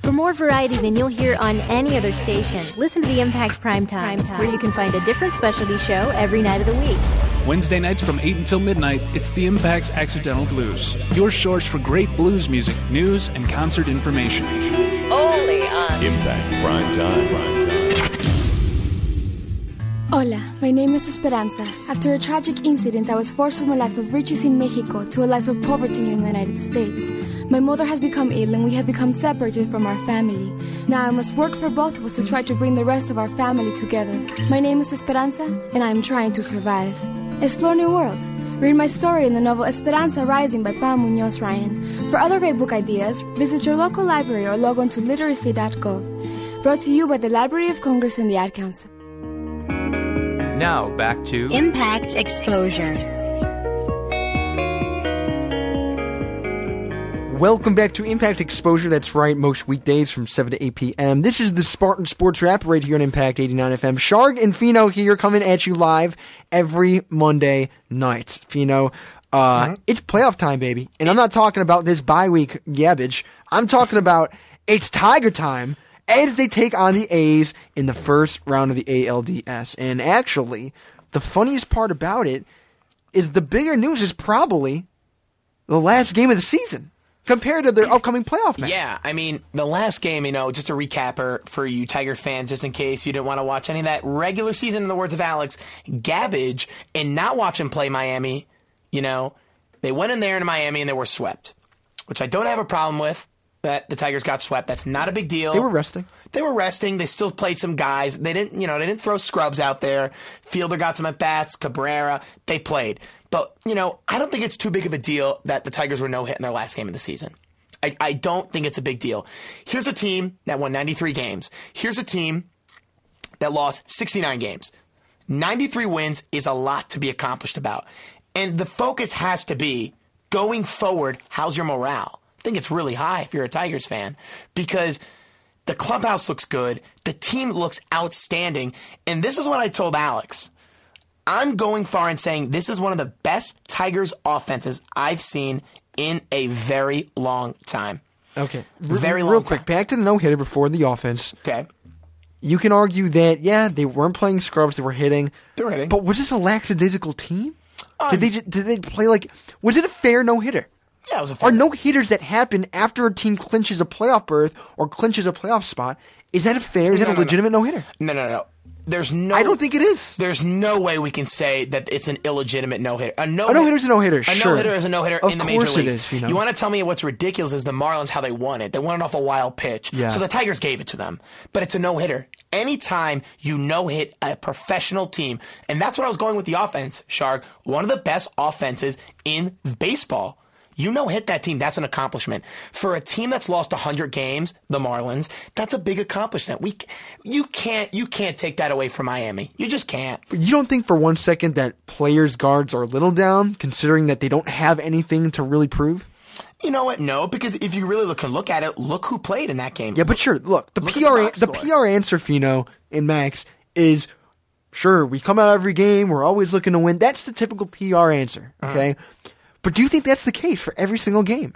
For more variety than you'll hear on any other station, listen to the Impact Prime Time, where you can find a different specialty show every night of the week.
Wednesday nights from 8 until midnight, it's the Impact's Accidental Blues, your source for great blues music, news, and concert information.
Only on
Impact Prime Time. Prime Time.
Hola, my name is Esperanza. After a tragic incident, I was forced from a life of riches in Mexico to a life of poverty in the United States. My mother has become ill and we have become separated from our family. Now I must work for both of us to try to bring the rest of our family together. My name is Esperanza and I am trying to survive. Explore new worlds. Read my story in the novel Esperanza Rising by Pam Munoz Ryan. For other great book ideas, visit your local library or log on to literacy.gov. Brought to you by the Library of Congress and the Ad Council.
Now back to
Impact Exposure.
Welcome back to Impact Exposure. That's right, most weekdays from 7 to 8 p.m. This is the Spartan Sports Wrap right here on Impact 89 FM. Sharg and Fino here coming at you live every Monday night. Fino, uh,
Mm-hmm.
it's playoff time, baby. And I'm not talking about this bye week gabbage. I'm talking about it's Tiger time as they take on the A's in the first round of the ALDS. And actually, the funniest part about it is the bigger news is probably the last game of the season compared to their upcoming playoff match.
Yeah, I mean, the last game, you know, just a recapper for you Tiger fans, just in case you didn't want to watch any of that regular season, in the words of Alex, gabbage, and not watch him play Miami, you know, they went in there in Miami and they were swept, which I don't have a problem with. That the Tigers got swept. That's not a big deal.
They were resting.
They were resting. They still played some guys. They didn't, you know, they didn't throw scrubs out there. Fielder got some at bats. Cabrera, they played. But you know, I don't think it's too big of a deal that the Tigers were no hit in their last game of the season. I, I don't think it's a big deal. Here's a team that won 93 games. Here's a team that lost 69 games. 93 wins is a lot to be accomplished about. And the focus has to be going forward, how's your morale? I think it's really high if you're a Tigers fan because the clubhouse looks good, the team looks outstanding, and this is what I told Alex. I'm going far and saying this is one of the best Tigers offenses I've seen in a very long time.
Okay.
Very
Real quick,
time.
back to the no hitter before the offense.
Okay.
You can argue that, yeah, they weren't playing scrubs, they were hitting.
They were hitting.
But was this a lackadaisical team? Um, did they did they play like was it a fair no hitter?
Yeah, it was a fair
Are no hitters that happen after a team clinches a playoff berth or clinches a playoff spot? Is that a fair? Is
No,
that a
no, no.
legitimate no hitter?
No, no, no. There's no.
I don't think it is.
There's no way we can say that it's an illegitimate no hitter. A no
A no-hitter's a no-hitter,
A
sure.
no hitter is a no hitter in the major leagues.
is, you know.
want to tell me what's ridiculous is the Marlins how they won it. They won it off a wild pitch.
Yeah.
So the Tigers gave it to them, but it's a no hitter. Anytime you no hit a professional team, and that's what I was going with the offense, Shark. One of the best offenses in baseball. You know, hit that team, that's an accomplishment. For a team that's lost 100 games, the Marlins, that's a big accomplishment. We you can't you can't take that away from Miami. You just can't.
You don't think for one second that players' guards are a little down, considering that they don't have anything to really prove?
You know what? No, because if you really look and look at it, look who played in that game.
Yeah, but sure. Look, the
Look
PR
the
the. PR answer, Fino and Max, is sure we come out every game. We're always looking to win. That's the typical PR answer.
Uh-huh.
But do you think that's the case for every single game?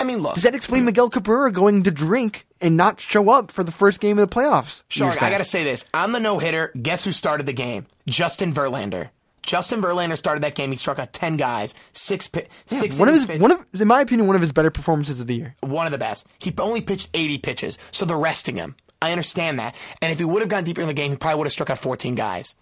I mean, look.
Does that explain Miguel Cabrera going to drink and not show up for the first game of the playoffs? Years
I got to say this. On the no hitter, guess who started the game? Justin Verlander. Justin Verlander started that game. He struck out 10 guys, six, pi-
Yeah,
six
one of his one of in my opinion one of his better performances of the year.
one of the best. He only pitched 80 pitches, so they're resting him. I understand that. And if he would have gone deeper in the game, he probably would have struck out 14 guys.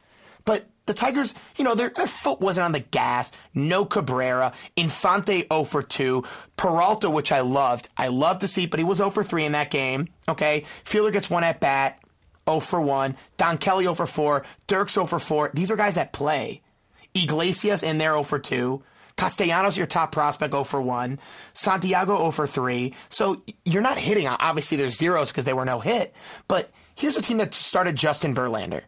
But the Tigers, you know, their, their foot wasn't on the gas. No Cabrera. Infante 0 for 2. Peralta, which I loved. I loved to see, but he was 0 for 3 in that game. Okay. Fielder gets one at bat. 0 for 1. Don Kelly 0 for 4. Dirks 0 for 4. These are guys that play. Iglesias in there 0 for 2. Castellanos, your top prospect, 0 for 1. Santiago, 0 for 3. So you're not hitting. Obviously, there's zeros because they were no hit. But here's a team that started Justin Verlander.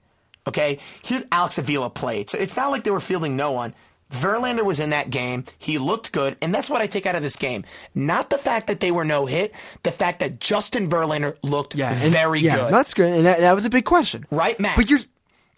Okay? Here's Alex Avila played. So it's not like they were fielding no one. Verlander was in that game. He looked good, and that's what I take out of this game. Not the fact that they were no hit, the fact that Justin Verlander looked
and-
very
yeah,
good.
That's good, and that, that was a big question.
Right, Matt?
But you're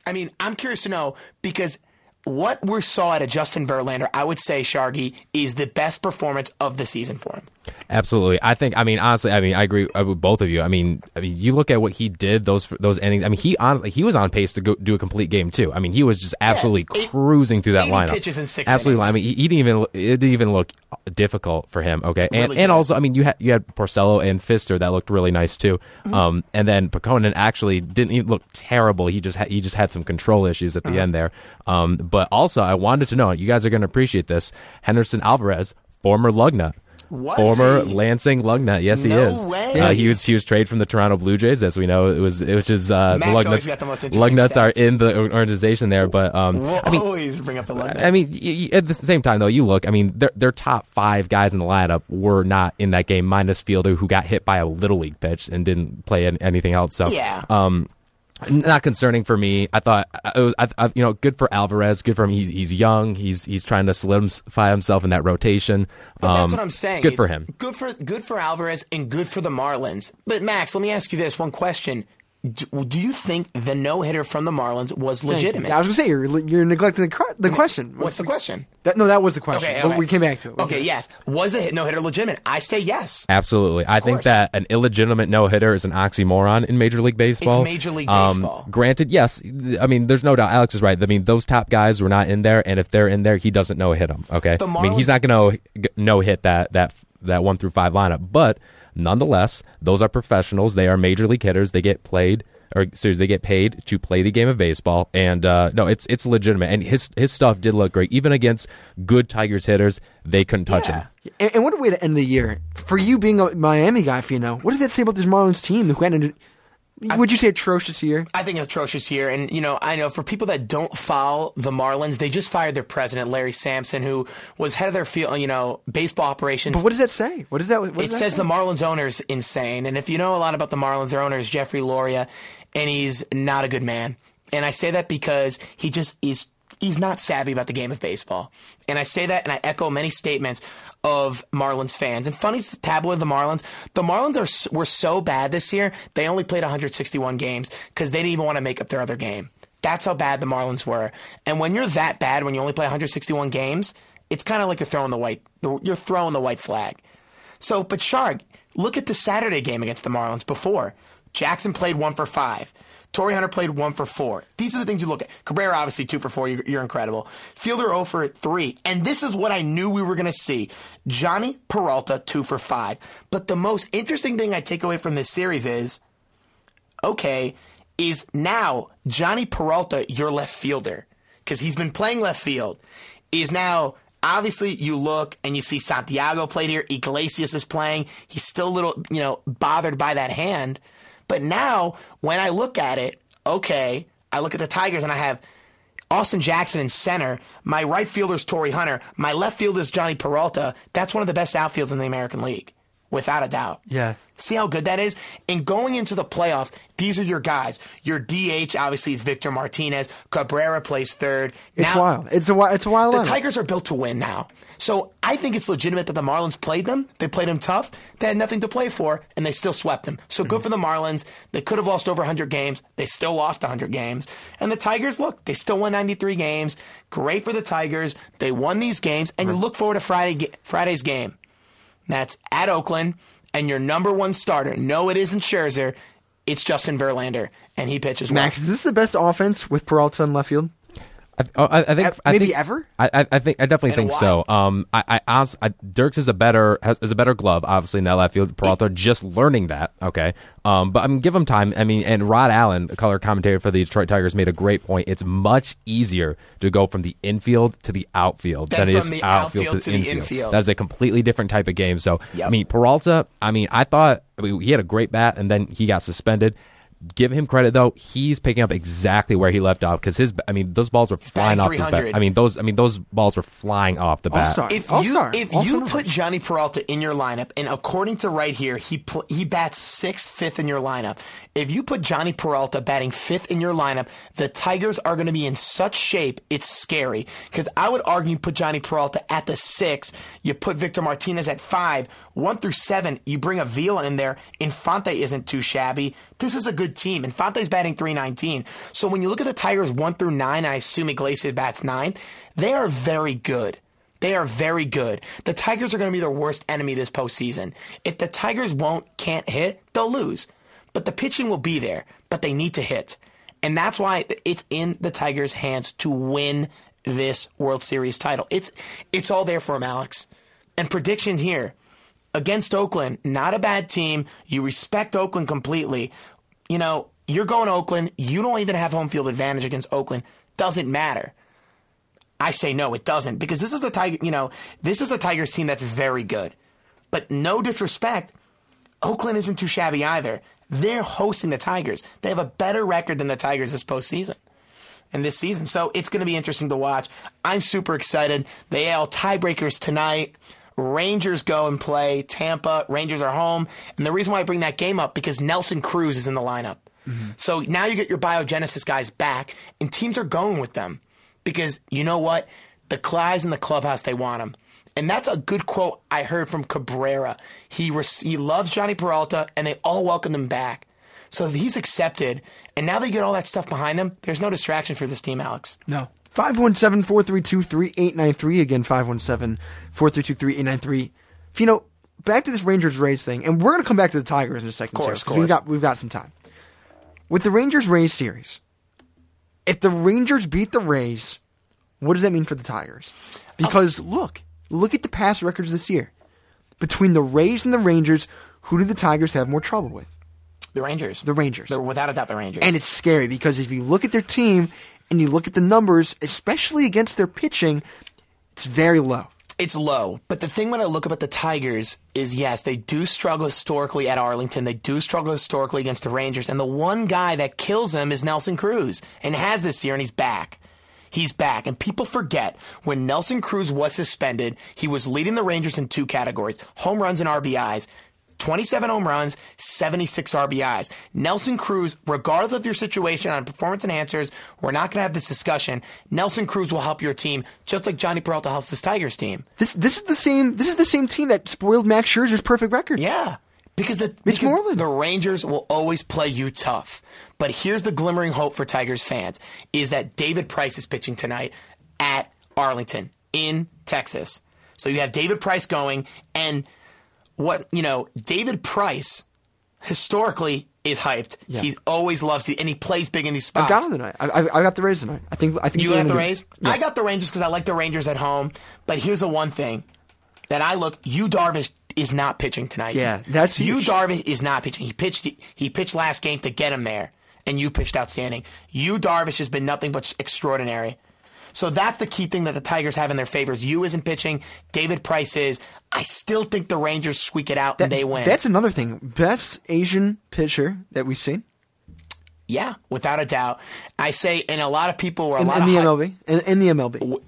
I mean, I'm curious to know because what we saw at a Justin Verlander, I would say, Shargy, is the best performance of the season for him.
Absolutely. I think. I mean, honestly. I mean, I agree uh, with both of you. I mean, I mean, you look at what he did those those innings. I mean, he honestly he was on pace to go do a complete game too. I mean, he was just absolutely
eight-
cruising through that
80
lineup.
pitches in six
Absolutely.
innings.
I mean, he, he didn't even it didn't even look difficult for him. Okay, and
Really
and also, I mean, you had you had Porcello and Fister that looked really nice too.
Mm-hmm.
Um, and then Peconin actually didn't even look terrible. He just had, he just had some control issues at the
Uh-huh.
end there. Um, but also, I wanted to know you guys are going to appreciate this. Henderson Alvarez, former Lugna.
Was
former
he?
Lansing Lugnut. yes, he
No
is.
way.
Uh, he was he was traded from the Toronto Blue Jays, as we know. It was which is uh,
Max
the Lugnuts.
the
Lugnuts are in the organization there, but um,
We'll
I mean,
always bring up the Lugnuts.
I mean, y- y- at the same time though, you look. I mean, their their top five guys in the lineup were not in that game, minus Fielder, who got hit by a little league pitch and didn't play an- anything else. So
Yeah.
um, not concerning for me. I thought it was, I, I, you know, good for Alvarez. Good for him. He's he's young. He's he's trying to solidify himself in that rotation.
But that's
Um,
what I'm saying.
Good for him.
Good for good for Alvarez and good for the Marlins. But Max, let me ask you this one question: Do, do you think the no hitter from the Marlins was legitimate?
I was gonna say you're you're neglecting the, cr- the question.
What's the question?
That, no, that was the question.
Okay,
but
okay.
we came back to it.
Okay, yes. Was the hit no hitter legitimate? I say yes.
Absolutely. I think that an illegitimate no hitter is an oxymoron in Major League Baseball.
Major League
Um,
Baseball.
granted, yes. I mean, there's no doubt. Alex is right. I mean, those top guys were not in there, and if they're in there, he doesn't no hit them. Okay.
The
I mean, he's not going to no hit that that that one through five lineup, but nonetheless, those are professionals. They are major league hitters. They get played. Or seriously, they get paid to play the game of baseball, and uh, no, it's it's legitimate. And his his stuff did look great, even against good Tigers hitters. They couldn't touch him.
And, and what a way to end the year for you being a Miami guy. Know, what does that say about this Marlins team? Who ended? Would you say atrocious year?
I think atrocious here. And, you know, I know for people that don't follow the Marlins, they just fired their president, Larry Sampson, who was head of their field, you know, baseball operations.
But what does that say? What does that? What does
it
that
says
say?
the Marlins owner is insane. And if you know a lot about the Marlins, their owner is Jeffrey Loria, and he's not a good man. And I say that because he just is he's not savvy about the game of baseball. And I say that and I echo many statements of Marlins fans. And funny tabloid the Marlins, the Marlins are were so bad this year, they only played 161 games cuz they didn't even want to make up their other game. That's how bad the Marlins were. And when you're that bad when you only play 161 games, it's kind of like you're throwing the white you're throwing the white flag. So, but Shark, look at the Saturday game against the Marlins before. Jackson played one for five. Torii Hunter played one for four. These are the things you look at. Cabrera, obviously, two for four. You're, incredible. Fielder 0 for three. And this is what I knew we were going to see. Jhonny Peralta, two for five. But the most interesting thing I take away from this series is okay, is now Jhonny Peralta your left fielder? Because he's been playing left field. Is now obviously you look and you see Santiago played here. Iglesias is playing. He's still a little you know bothered by that hand. But now when I look at it, okay, I look at the Tigers and I have Austin Jackson in center. My right fielder is Torii Hunter. My left fielder is Jhonny Peralta. That's one of the best outfields in the American League, without a doubt.
Yeah.
See how good that is? And going into the playoffs, these are your guys. Your DH, obviously, is Victor Martinez. Cabrera plays third.
It's wild. It's a it's a wild.
the
lineup.
Tigers are built to win now. So I think it's legitimate that the Marlins played them. They played them tough. They had nothing to play for, and they still swept them. So
Mm-hmm.
good for the Marlins. They could have lost over 100 games. They still lost 100 games. And the Tigers, look, they still won 93 games. Great for the Tigers. They won these games, and you look forward to Friday Friday's game. That's at Oakland, and your number one starter. No, it isn't Scherzer. It's Justin Verlander, and he pitches well.
Max, is this the best offense with Peralta in left field?
I, oh, I, I think I
maybe
think-
ever?
I, I, think I definitely
In a
think so. Um, I, I, I Dirks is a better has, is a better glove, obviously in that left field. Peralta just learning that. Okay. Um, but I mean, give him time. I mean, and Rod Allen, the color commentator for the Detroit Tigers, made a great point. It's much easier to go from the infield to the outfield
Than
than, it is
from the
outfield,
outfield
to,
to the
infield.
infield.
That is a completely different type of game. So
Yep.
I mean, Peralta. I mean, I thought I mean, he had a great bat, and then he got suspended. Give him credit though; he's picking up exactly where he left off because his, I mean, those balls were flying off his bat. I mean, those, I mean, those balls were flying off the bat.
If you if you put Jhonny Peralta in your lineup, and according to right here, he pl- he bats sixth, fifth in your lineup. If you put Jhonny Peralta batting fifth in your lineup, the Tigers are going to be in such shape it's scary. Because I would argue you put Jhonny Peralta at the six, you put Victor Martinez at five, one through seven, you bring Avila in there. Infante isn't too shabby. This is a good team. Infante's batting 319. So when you look at the Tigers one through nine, I assume Iglesias bats nine, they are very good. They are very good. The Tigers are going to be their worst enemy this postseason. If the Tigers won't can't hit, they'll lose. But the pitching will be there, but they need to hit. And that's why it's in the Tigers' hands to win this World Series title. It's it's all there for them, Alex. And prediction here against Oakland, not a bad team. You respect Oakland completely. You know, you're going to Oakland. You don't even have home field advantage against Oakland. Doesn't matter. I say no, it doesn't because this is a Tiger. You know, this is a Tigers team that's very good. But no disrespect, Oakland isn't too shabby either. They're hosting the Tigers. They have a better record than the Tigers this postseason and this season. So it's going to be interesting to watch. I'm super excited. The AL tiebreakers tonight. Rangers go and play Tampa. Rangers are home. And the reason why I bring that game up because Nelson Cruz is in the lineup. So now you get your biogenesis guys back, and teams are going with them because you know what? The Clydes in the clubhouse, they want them. And that's a good quote I heard from Cabrera. He res- he loves Jhonny Peralta, and they all welcomed him back. So he's accepted, and now they get all that stuff behind him, there's no distraction for this team, Alex.
No. 517 432 3893. Again, 517 432 3893. Fino, back to this Rangers Rays thing, and we're going to come back to the Tigers in a second.
Of course,
too,
of
'cause We've got, we've got some time. With the Rangers Rays series, if the Rangers beat the Rays, what does that mean for the Tigers? Because look, look at the past records this year. Between the Rays and the Rangers, who do the Tigers have more trouble with?
The Rangers.
The Rangers.
They're without a doubt the Rangers.
And it's scary because if you look at their team and you look at the numbers, especially against their pitching, it's very low.
It's low. But the thing when I look up at the Tigers is yes, they do struggle historically at Arlington. They do struggle historically against the Rangers. And the one guy that kills them is Nelson Cruz and has this year, and he's back. He's back. And people forget when Nelson Cruz was suspended, he was leading the Rangers in two categories home runs and RBIs. 27 home runs, 76 RBIs. Nelson Cruz, regardless of your situation on performance enhancers, we're not going to have this discussion. Nelson Cruz will help your team just like Jhonny Peralta helps this Tigers team.
This this is the same this is the same team that spoiled Max Scherzer's perfect record.
Yeah. Because the
Mitch
because
Moreland.
the Rangers will always play you tough. But here's the glimmering hope for Tigers fans is that David Price is pitching tonight at Arlington in Texas. So you have David Price going and what, you know, David Price historically is hyped.
Yeah.
He always loves it and he plays big in these spots.
I got them tonight. I, I, I got the Rays tonight. I think I think
You got the Rays?
Yeah.
I got the Rangers because I like the Rangers at home. But here's the one thing that I look. Yu Darvish is not pitching tonight.
Yeah, that's
you. Darvish is not pitching. He pitched. He pitched last game to get him there, and you pitched outstanding. Yu Darvish has been nothing but extraordinary. So that's the key thing that the Tigers have in their favors. Yu isn't pitching. David Price is. I still think the Rangers squeak it out and they win.
That's another thing. Best Asian pitcher that we've seen
yeah, without a doubt. I say, and a lot of people were a
in,
lot
in
of
the MLB. In, in the MLB.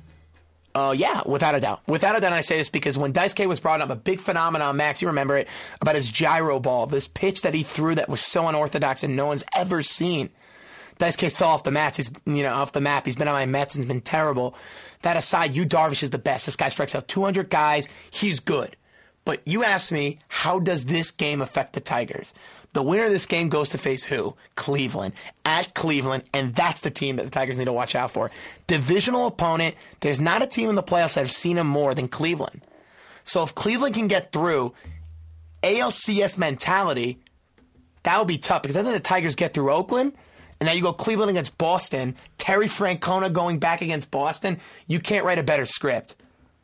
Uh, yeah, without a doubt. Without a doubt, I say this because when Daisuke was brought up, a big phenomenon, Max, you remember it, about his gyro ball, this pitch that he threw that was so unorthodox and no one's ever seen. Daisuke's fell off the mats. He's, you know, off the map. He's been on my Mets and he's been terrible. That aside, Yu Darvish is the best. This guy strikes out 200 guys. He's good. But you asked me, how does this game affect the Tigers? The winner of this game goes to face who? Cleveland. At Cleveland, and that's the team that the Tigers need to watch out for. Divisional opponent, there's not a team in the playoffs that have seen him more than Cleveland. So if Cleveland can get through ALCS mentality, that would be tough because I think the Tigers get through Oakland, and now you go Cleveland against Boston, Terry Francona going back against Boston. You can't write a better script.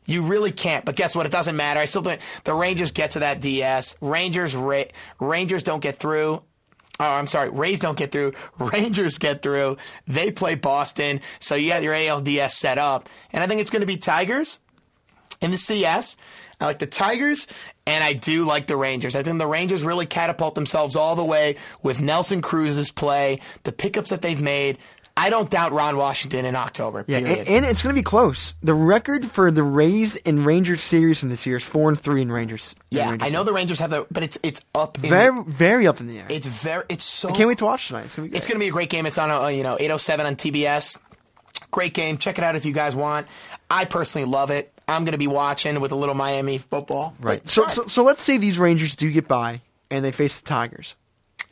You really can't. But guess what? It doesn't matter. I still think the Rangers get to that DS. Rangers, Ra- Rangers don't get through. Oh, I'm sorry. Rays don't get through. (laughs) Rangers get through. They play Boston. So you got your ALDS set up. And I think it's going to be Tigers. In the CS, I like the Tigers, and I do like the Rangers. I think the Rangers really catapult themselves all the way with Nelson Cruz's play, the pickups that they've made. I don't doubt Ron Washington in October.
Yeah, and, and it's going to be close. The record for the Rays and Rangers series in this year is four and three in Rangers. in
yeah,
Rangers
I know the Rangers have the, but it's it's up. In
very very up in the air.
It's very. It's so.
I can't wait to watch tonight. It's going to be good.
It's going to be a great game. It's on uh, you know 807 on TBS. Great game. Check it out if you guys want. I personally love it. I'm going to be watching with a little Miami football.
right. So, so so let's say these Rangers do get by and they face the Tigers.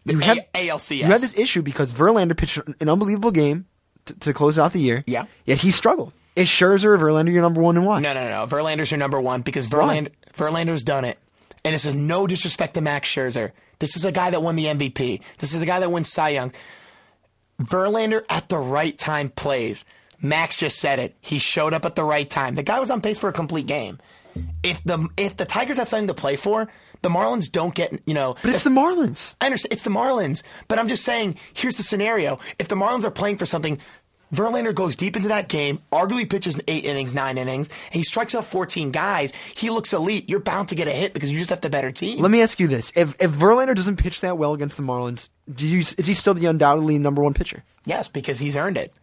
You
A-
have
ALCS.
you have this issue because Verlander pitched an unbelievable game to, to close out the year.
Yeah.
Yet he struggled. Is Scherzer or Verlander your number one and why?
No, no, no. Verlander's your number one because
Why?
Verlander, Verlander's done it. And this is no disrespect to Max Scherzer. This is a guy that won the MVP. This is a guy that wins Cy Young. Verlander at the right time plays. Max just said it. He showed up at the right time. The guy was on pace for a complete game. If the if the Tigers have something to play for, the Marlins don't get you know.
But it's the Marlins.
I understand it's the Marlins, but I'm just saying. Here's the scenario: if the Marlins are playing for something, Verlander goes deep into that game, arguably pitches eight innings, nine innings, and he strikes out 14 guys. He looks elite. You're bound to get a hit because you just have the better team.
Let me ask you this: If if Verlander doesn't pitch that well against the Marlins, do you is he still the undoubtedly number one pitcher?
yes, because he's earned it.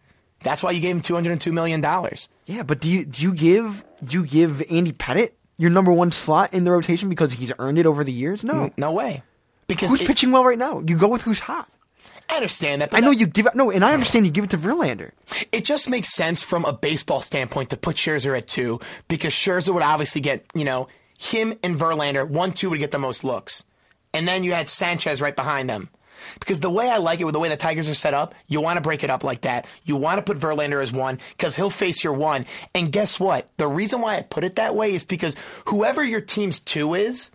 That's why you gave him 202 million dollars.
Yeah, but do you do you give do you give Andy Pettitte your number one slot in the rotation because he's earned it over the years? No,
No way. Because
who's
it-
pitching well right now? You go with who's hot.
I understand that. But
I know
that-
you give it no, and I understand you give it to Verlander.
It just makes sense from a baseball standpoint to put Scherzer at two because Scherzer would obviously get, you know, him and Verlander, one, two would get the most looks. And then you had Sanchez right behind them. Because the way I like it with the way the Tigers are set up, you want to break it up like that. You want to put Verlander as one because he'll face your one. And guess what? The reason why I put it that way is because whoever your team's two is,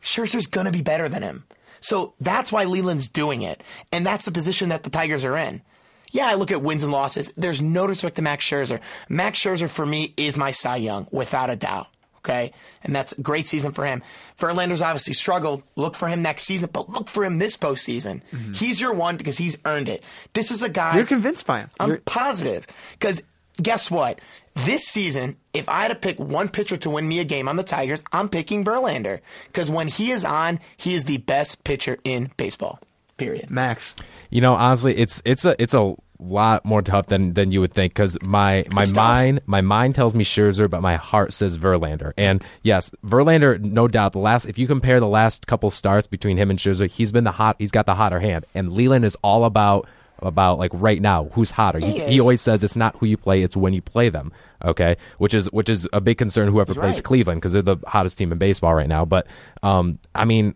Scherzer's going to be better than him. So that's why Leyland's doing it. And that's the position that the Tigers are in. Yeah, I look at wins and losses. There's no disrespect to Max Scherzer. Max Scherzer, for me, is my Cy Young, without a doubt. Okay? And that's a great season for him. Verlander's obviously struggled. Look for him next season, but look for him this postseason. Mm-hmm. He's your one because he's earned it. This is a guy.
You're convinced by him.
I'm
You're-
positive. Because guess what? This season, if I had to pick one pitcher to win me a game on the Tigers, I'm picking Verlander. Because when he is on, he is the best pitcher in baseball. Period.
Max.
You know, honestly, it's it's a it's a lot more tough than than you would think because my my
It's tough.
mind my mind tells me Scherzer, but my heart says Verlander. And yes, Verlander, no doubt. The last if you compare the last couple starts between him and Scherzer, he's been the hot. He's got the hotter hand, and Leyland is all about about like right now who's hotter.
He
He, he always says it's not who you play, it's when you play them. Okay, which is which is a big concern whoever plays
right.
Cleveland because they're the hottest team in baseball right now. But um, I mean.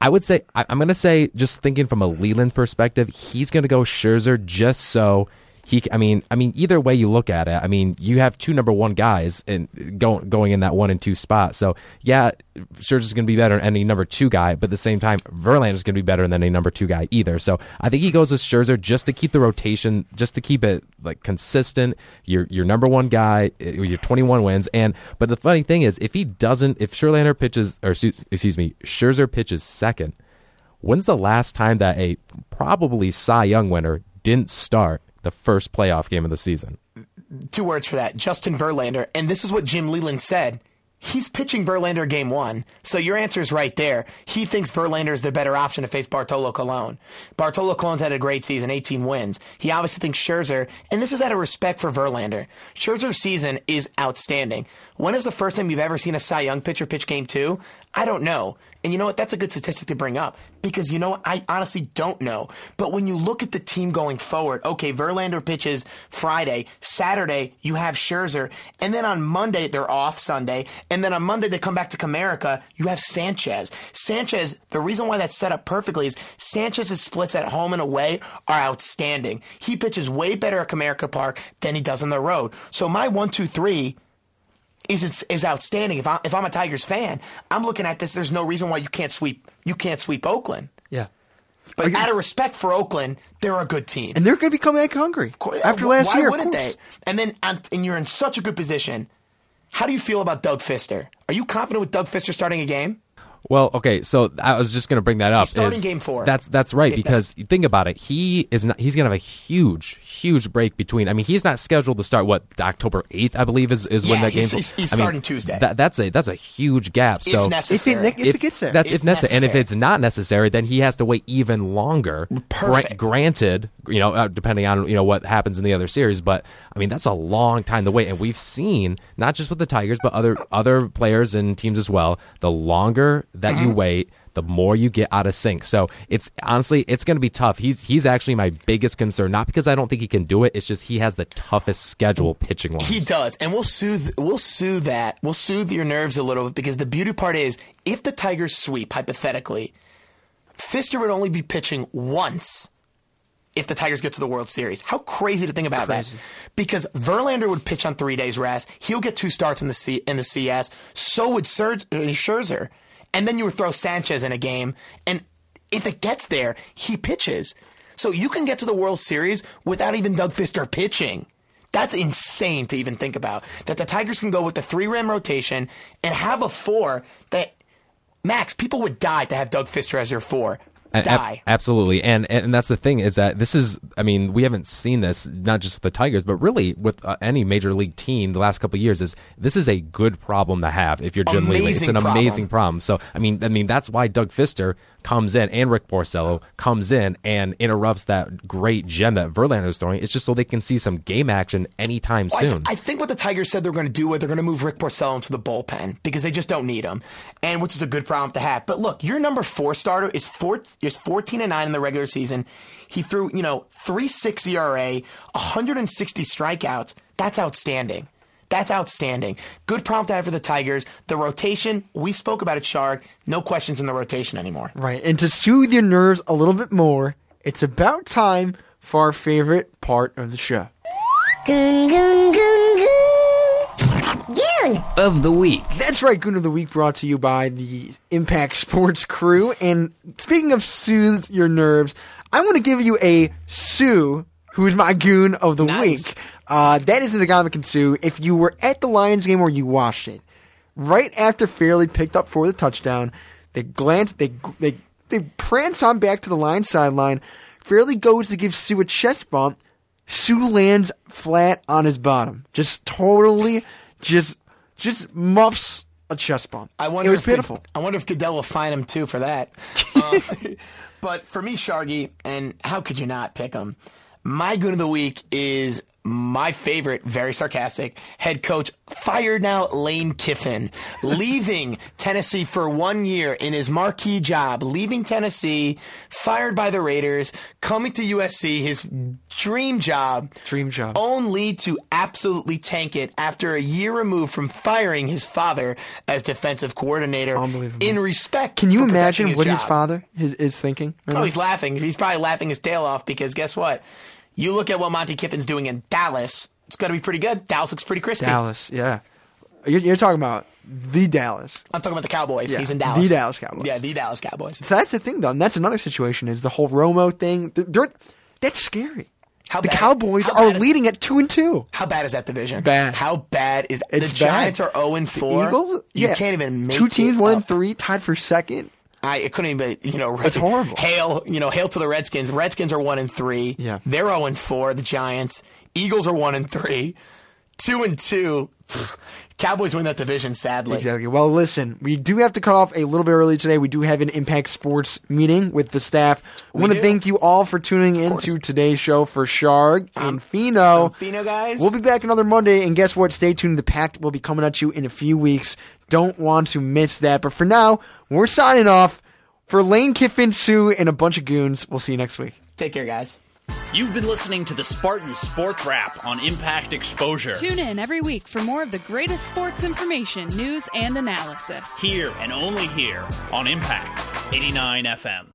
I would say I, I'm going to say just thinking from a Leyland perspective, he's going to go Scherzer just so he. I mean, I mean either way you look at it, I mean you have two number one guys and going going in that one and two spot. So yeah, Scherzer's going to be better than any number two guy, but at the same time Verlander's going to be better than a number two guy either. So I think he goes with Scherzer just to keep the rotation, just to keep it like consistent. Your your number one guy, uh, your 21 wins, and but the funny thing is if he doesn't, if Scherlander pitches or excuse me, Scherzer pitches second. When's the last time that a probably Cy Young winner didn't start the first playoff game of the season?
Two words for that Justin Verlander. And this is what Jim Leyland said. He's pitching Verlander game one. So your answer is right there. He thinks Verlander is the better option to face Bartolo Colon. Bartolo Colon's had a great season, 18 wins. He obviously thinks Scherzer, and this is out of respect for Verlander. Scherzer's season is outstanding. When is the first time you've ever seen a Cy Young pitcher pitch game two? I don't know. And you know what? That's a good statistic to bring up because you know what? I honestly don't know. But when you look at the team going forward, okay, Verlander pitches Friday, Saturday you have Scherzer, and then on Monday they're off Sunday, and then on Monday they come back to Comerica. You have Sanchez. Sanchez. The reason why that's set up perfectly is Sanchez's splits at home and away are outstanding. He pitches way better at Comerica Park than he does on the road. So my one, two, three is is outstanding. If I if I'm a Tigers fan, I'm looking at this. There's no reason why you can't sweep you can't sweep Oakland.
Yeah.
But out of respect for Oakland, they're a good team.
And they're going to be coming back hungry after last
why
year. of
wouldn't they? And then and you're in such a good position. How do you feel about Doug Fister? Are you confident with Doug Fister starting a game?
Well, okay, so I was just going to bring that up.
He's starting
is-
game four.
That's that's right
Okay,
because you think about it. He is not. He's going to have a huge, huge break between. I mean, he's not scheduled to start what October eighth, I believe, is, is when
Yeah,
that game.
he's- he's- he's
I mean,
starting Tuesday.
That, that's a that's a huge gap.
If
So
necessary.
If it- if it gets there.
that's
If
if necessary. And if it's not necessary, then he has to wait even longer. Gra-
Perfect.
granted, you know, uh, depending on you know what happens in the other series, but I mean that's a long time to wait, and we've seen not just with the Tigers, but other other players and teams as well. The longer that
Mm-hmm.
you wait, the more you get out of sync. So it's honestly, it's going to be tough. He's he's actually my biggest concern, not because I don't think he can do it. It's just he has the toughest schedule pitching wise.
He does, and we'll soothe we'll soothe that. We'll soothe your nerves a little bit because the beauty part is if the Tigers sweep hypothetically, Fister would only be pitching once if the Tigers get to the World Series. How crazy to think about that. Because Verlander would pitch on 3 days rest. He'll get two starts in the C, in the CS. So would Ser- uh, Scherzer. And then you would throw Sanchez in a game and if it gets there, he pitches. So you can get to the World Series without even Doug Fister pitching. That's insane to even think about. That the Tigers can go with the three ram rotation and have a four that, Max, people would die to have Doug Fister as their four.
A- absolutely, and and that's the thing is that this is. I mean, we haven't seen this not just with the Tigers, but really with uh, any major league team the last couple of years. Is this is a good problem to have if you're Jim Leyland. It's an
problem.
amazing problem. So I mean, I mean that's why Doug Fister comes in and Rick Porcello comes in and interrupts that great gem that Verlander is throwing. It's just so they can see some game action anytime
Well, I, th-
soon.
I think what the Tigers said they're going to do is they're going to move Rick Porcello into the bullpen because they just don't need him, and which is a good problem to have. But look, your number four starter is four, is fourteen and nine in the regular season. He threw you know three six ERA, 160 strikeouts. That's outstanding. That's outstanding. Good prompt to have for the Tigers. The rotation, we spoke about it, Shark. No questions in the rotation anymore.
Right. And to soothe your nerves a little bit more, it's about time for our favorite part of the show.
Goon.
Of the week. That's right, Goon of the Week brought to you by the Impact Sports crew. And speaking of soothes your nerves, I want to give you a Suh, who is my Goon of the Week. Uh, that is an Ndamukong Suh. If you were at the Lions game or you watched it, right after Fairley picked up for the touchdown, they glance, they they they prance on back to the line sideline. Fairley goes to give Suh a chest bump. Suh lands flat on his bottom, just totally, just just muffs a chest bump.
I wonder
it was
if Good-
pitiful.
I wonder if Goodell will fine him too for that. (laughs) Um, but for me, Shargy, and how could you not pick him? My goon of the week is my favorite, very sarcastic head coach, fired now Lane Kiffin, (laughs) leaving Tennessee for one year in his marquee job, leaving Tennessee, fired by the Raiders, coming to USC, his dream job,
dream job,
only to absolutely tank it after a year removed from firing his father as defensive coordinator.
Unbelievable.
In respect,
Can you imagine
his
what his father is, is thinking? right
Oh, he's laughing. He's probably laughing his tail off because guess what? You look at what Monty Kiffin's doing in Dallas. It's going to be pretty good. Dallas looks pretty crispy.
Dallas, yeah. You're, you're talking about the Dallas.
I'm talking about the Cowboys.
Yeah,
He's in Dallas.
the Dallas Cowboys.
Yeah, the Dallas Cowboys.
So that's the thing, though. And that's another situation. Is the whole Romo thing? They're, they're- that's scary.
How
the
bad-
Cowboys are
is-
leading at two and two.
How bad is that division?
Bad.
How bad is
It's
the Giants
bad.
are 0 and 4.
The Eagles,
You
yeah.
can't even make
two teams, one and three, tied for second.
I it couldn't even, you know,
It's horrible.
Hail, you know, hail to the Redskins. Redskins are one and three.
Yeah.
they're zero and four. The Giants, Eagles are one and three, two and two. (sighs) Cowboys win that division. Sadly,
Exactly. Well, listen, we do have to cut off a little bit early today. We do have an Impact Sports meeting with the staff. I
We
want to thank you all for tuning into today's show for Sharg and Fino.
Fino guys.
We'll be back another Monday, and guess what? Stay tuned. The Pact will be coming at you in a few weeks. Don't want to miss that. But for now, we're signing off. For Lane Kiffin, Suh, and a bunch of goons, we'll see you next week.
Take care, guys.
You've been listening to the Spartan Sports Wrap on Impact Exposure.
Tune in every week for more of the greatest sports information, news, and analysis.
Here and only here on Impact 89 FM.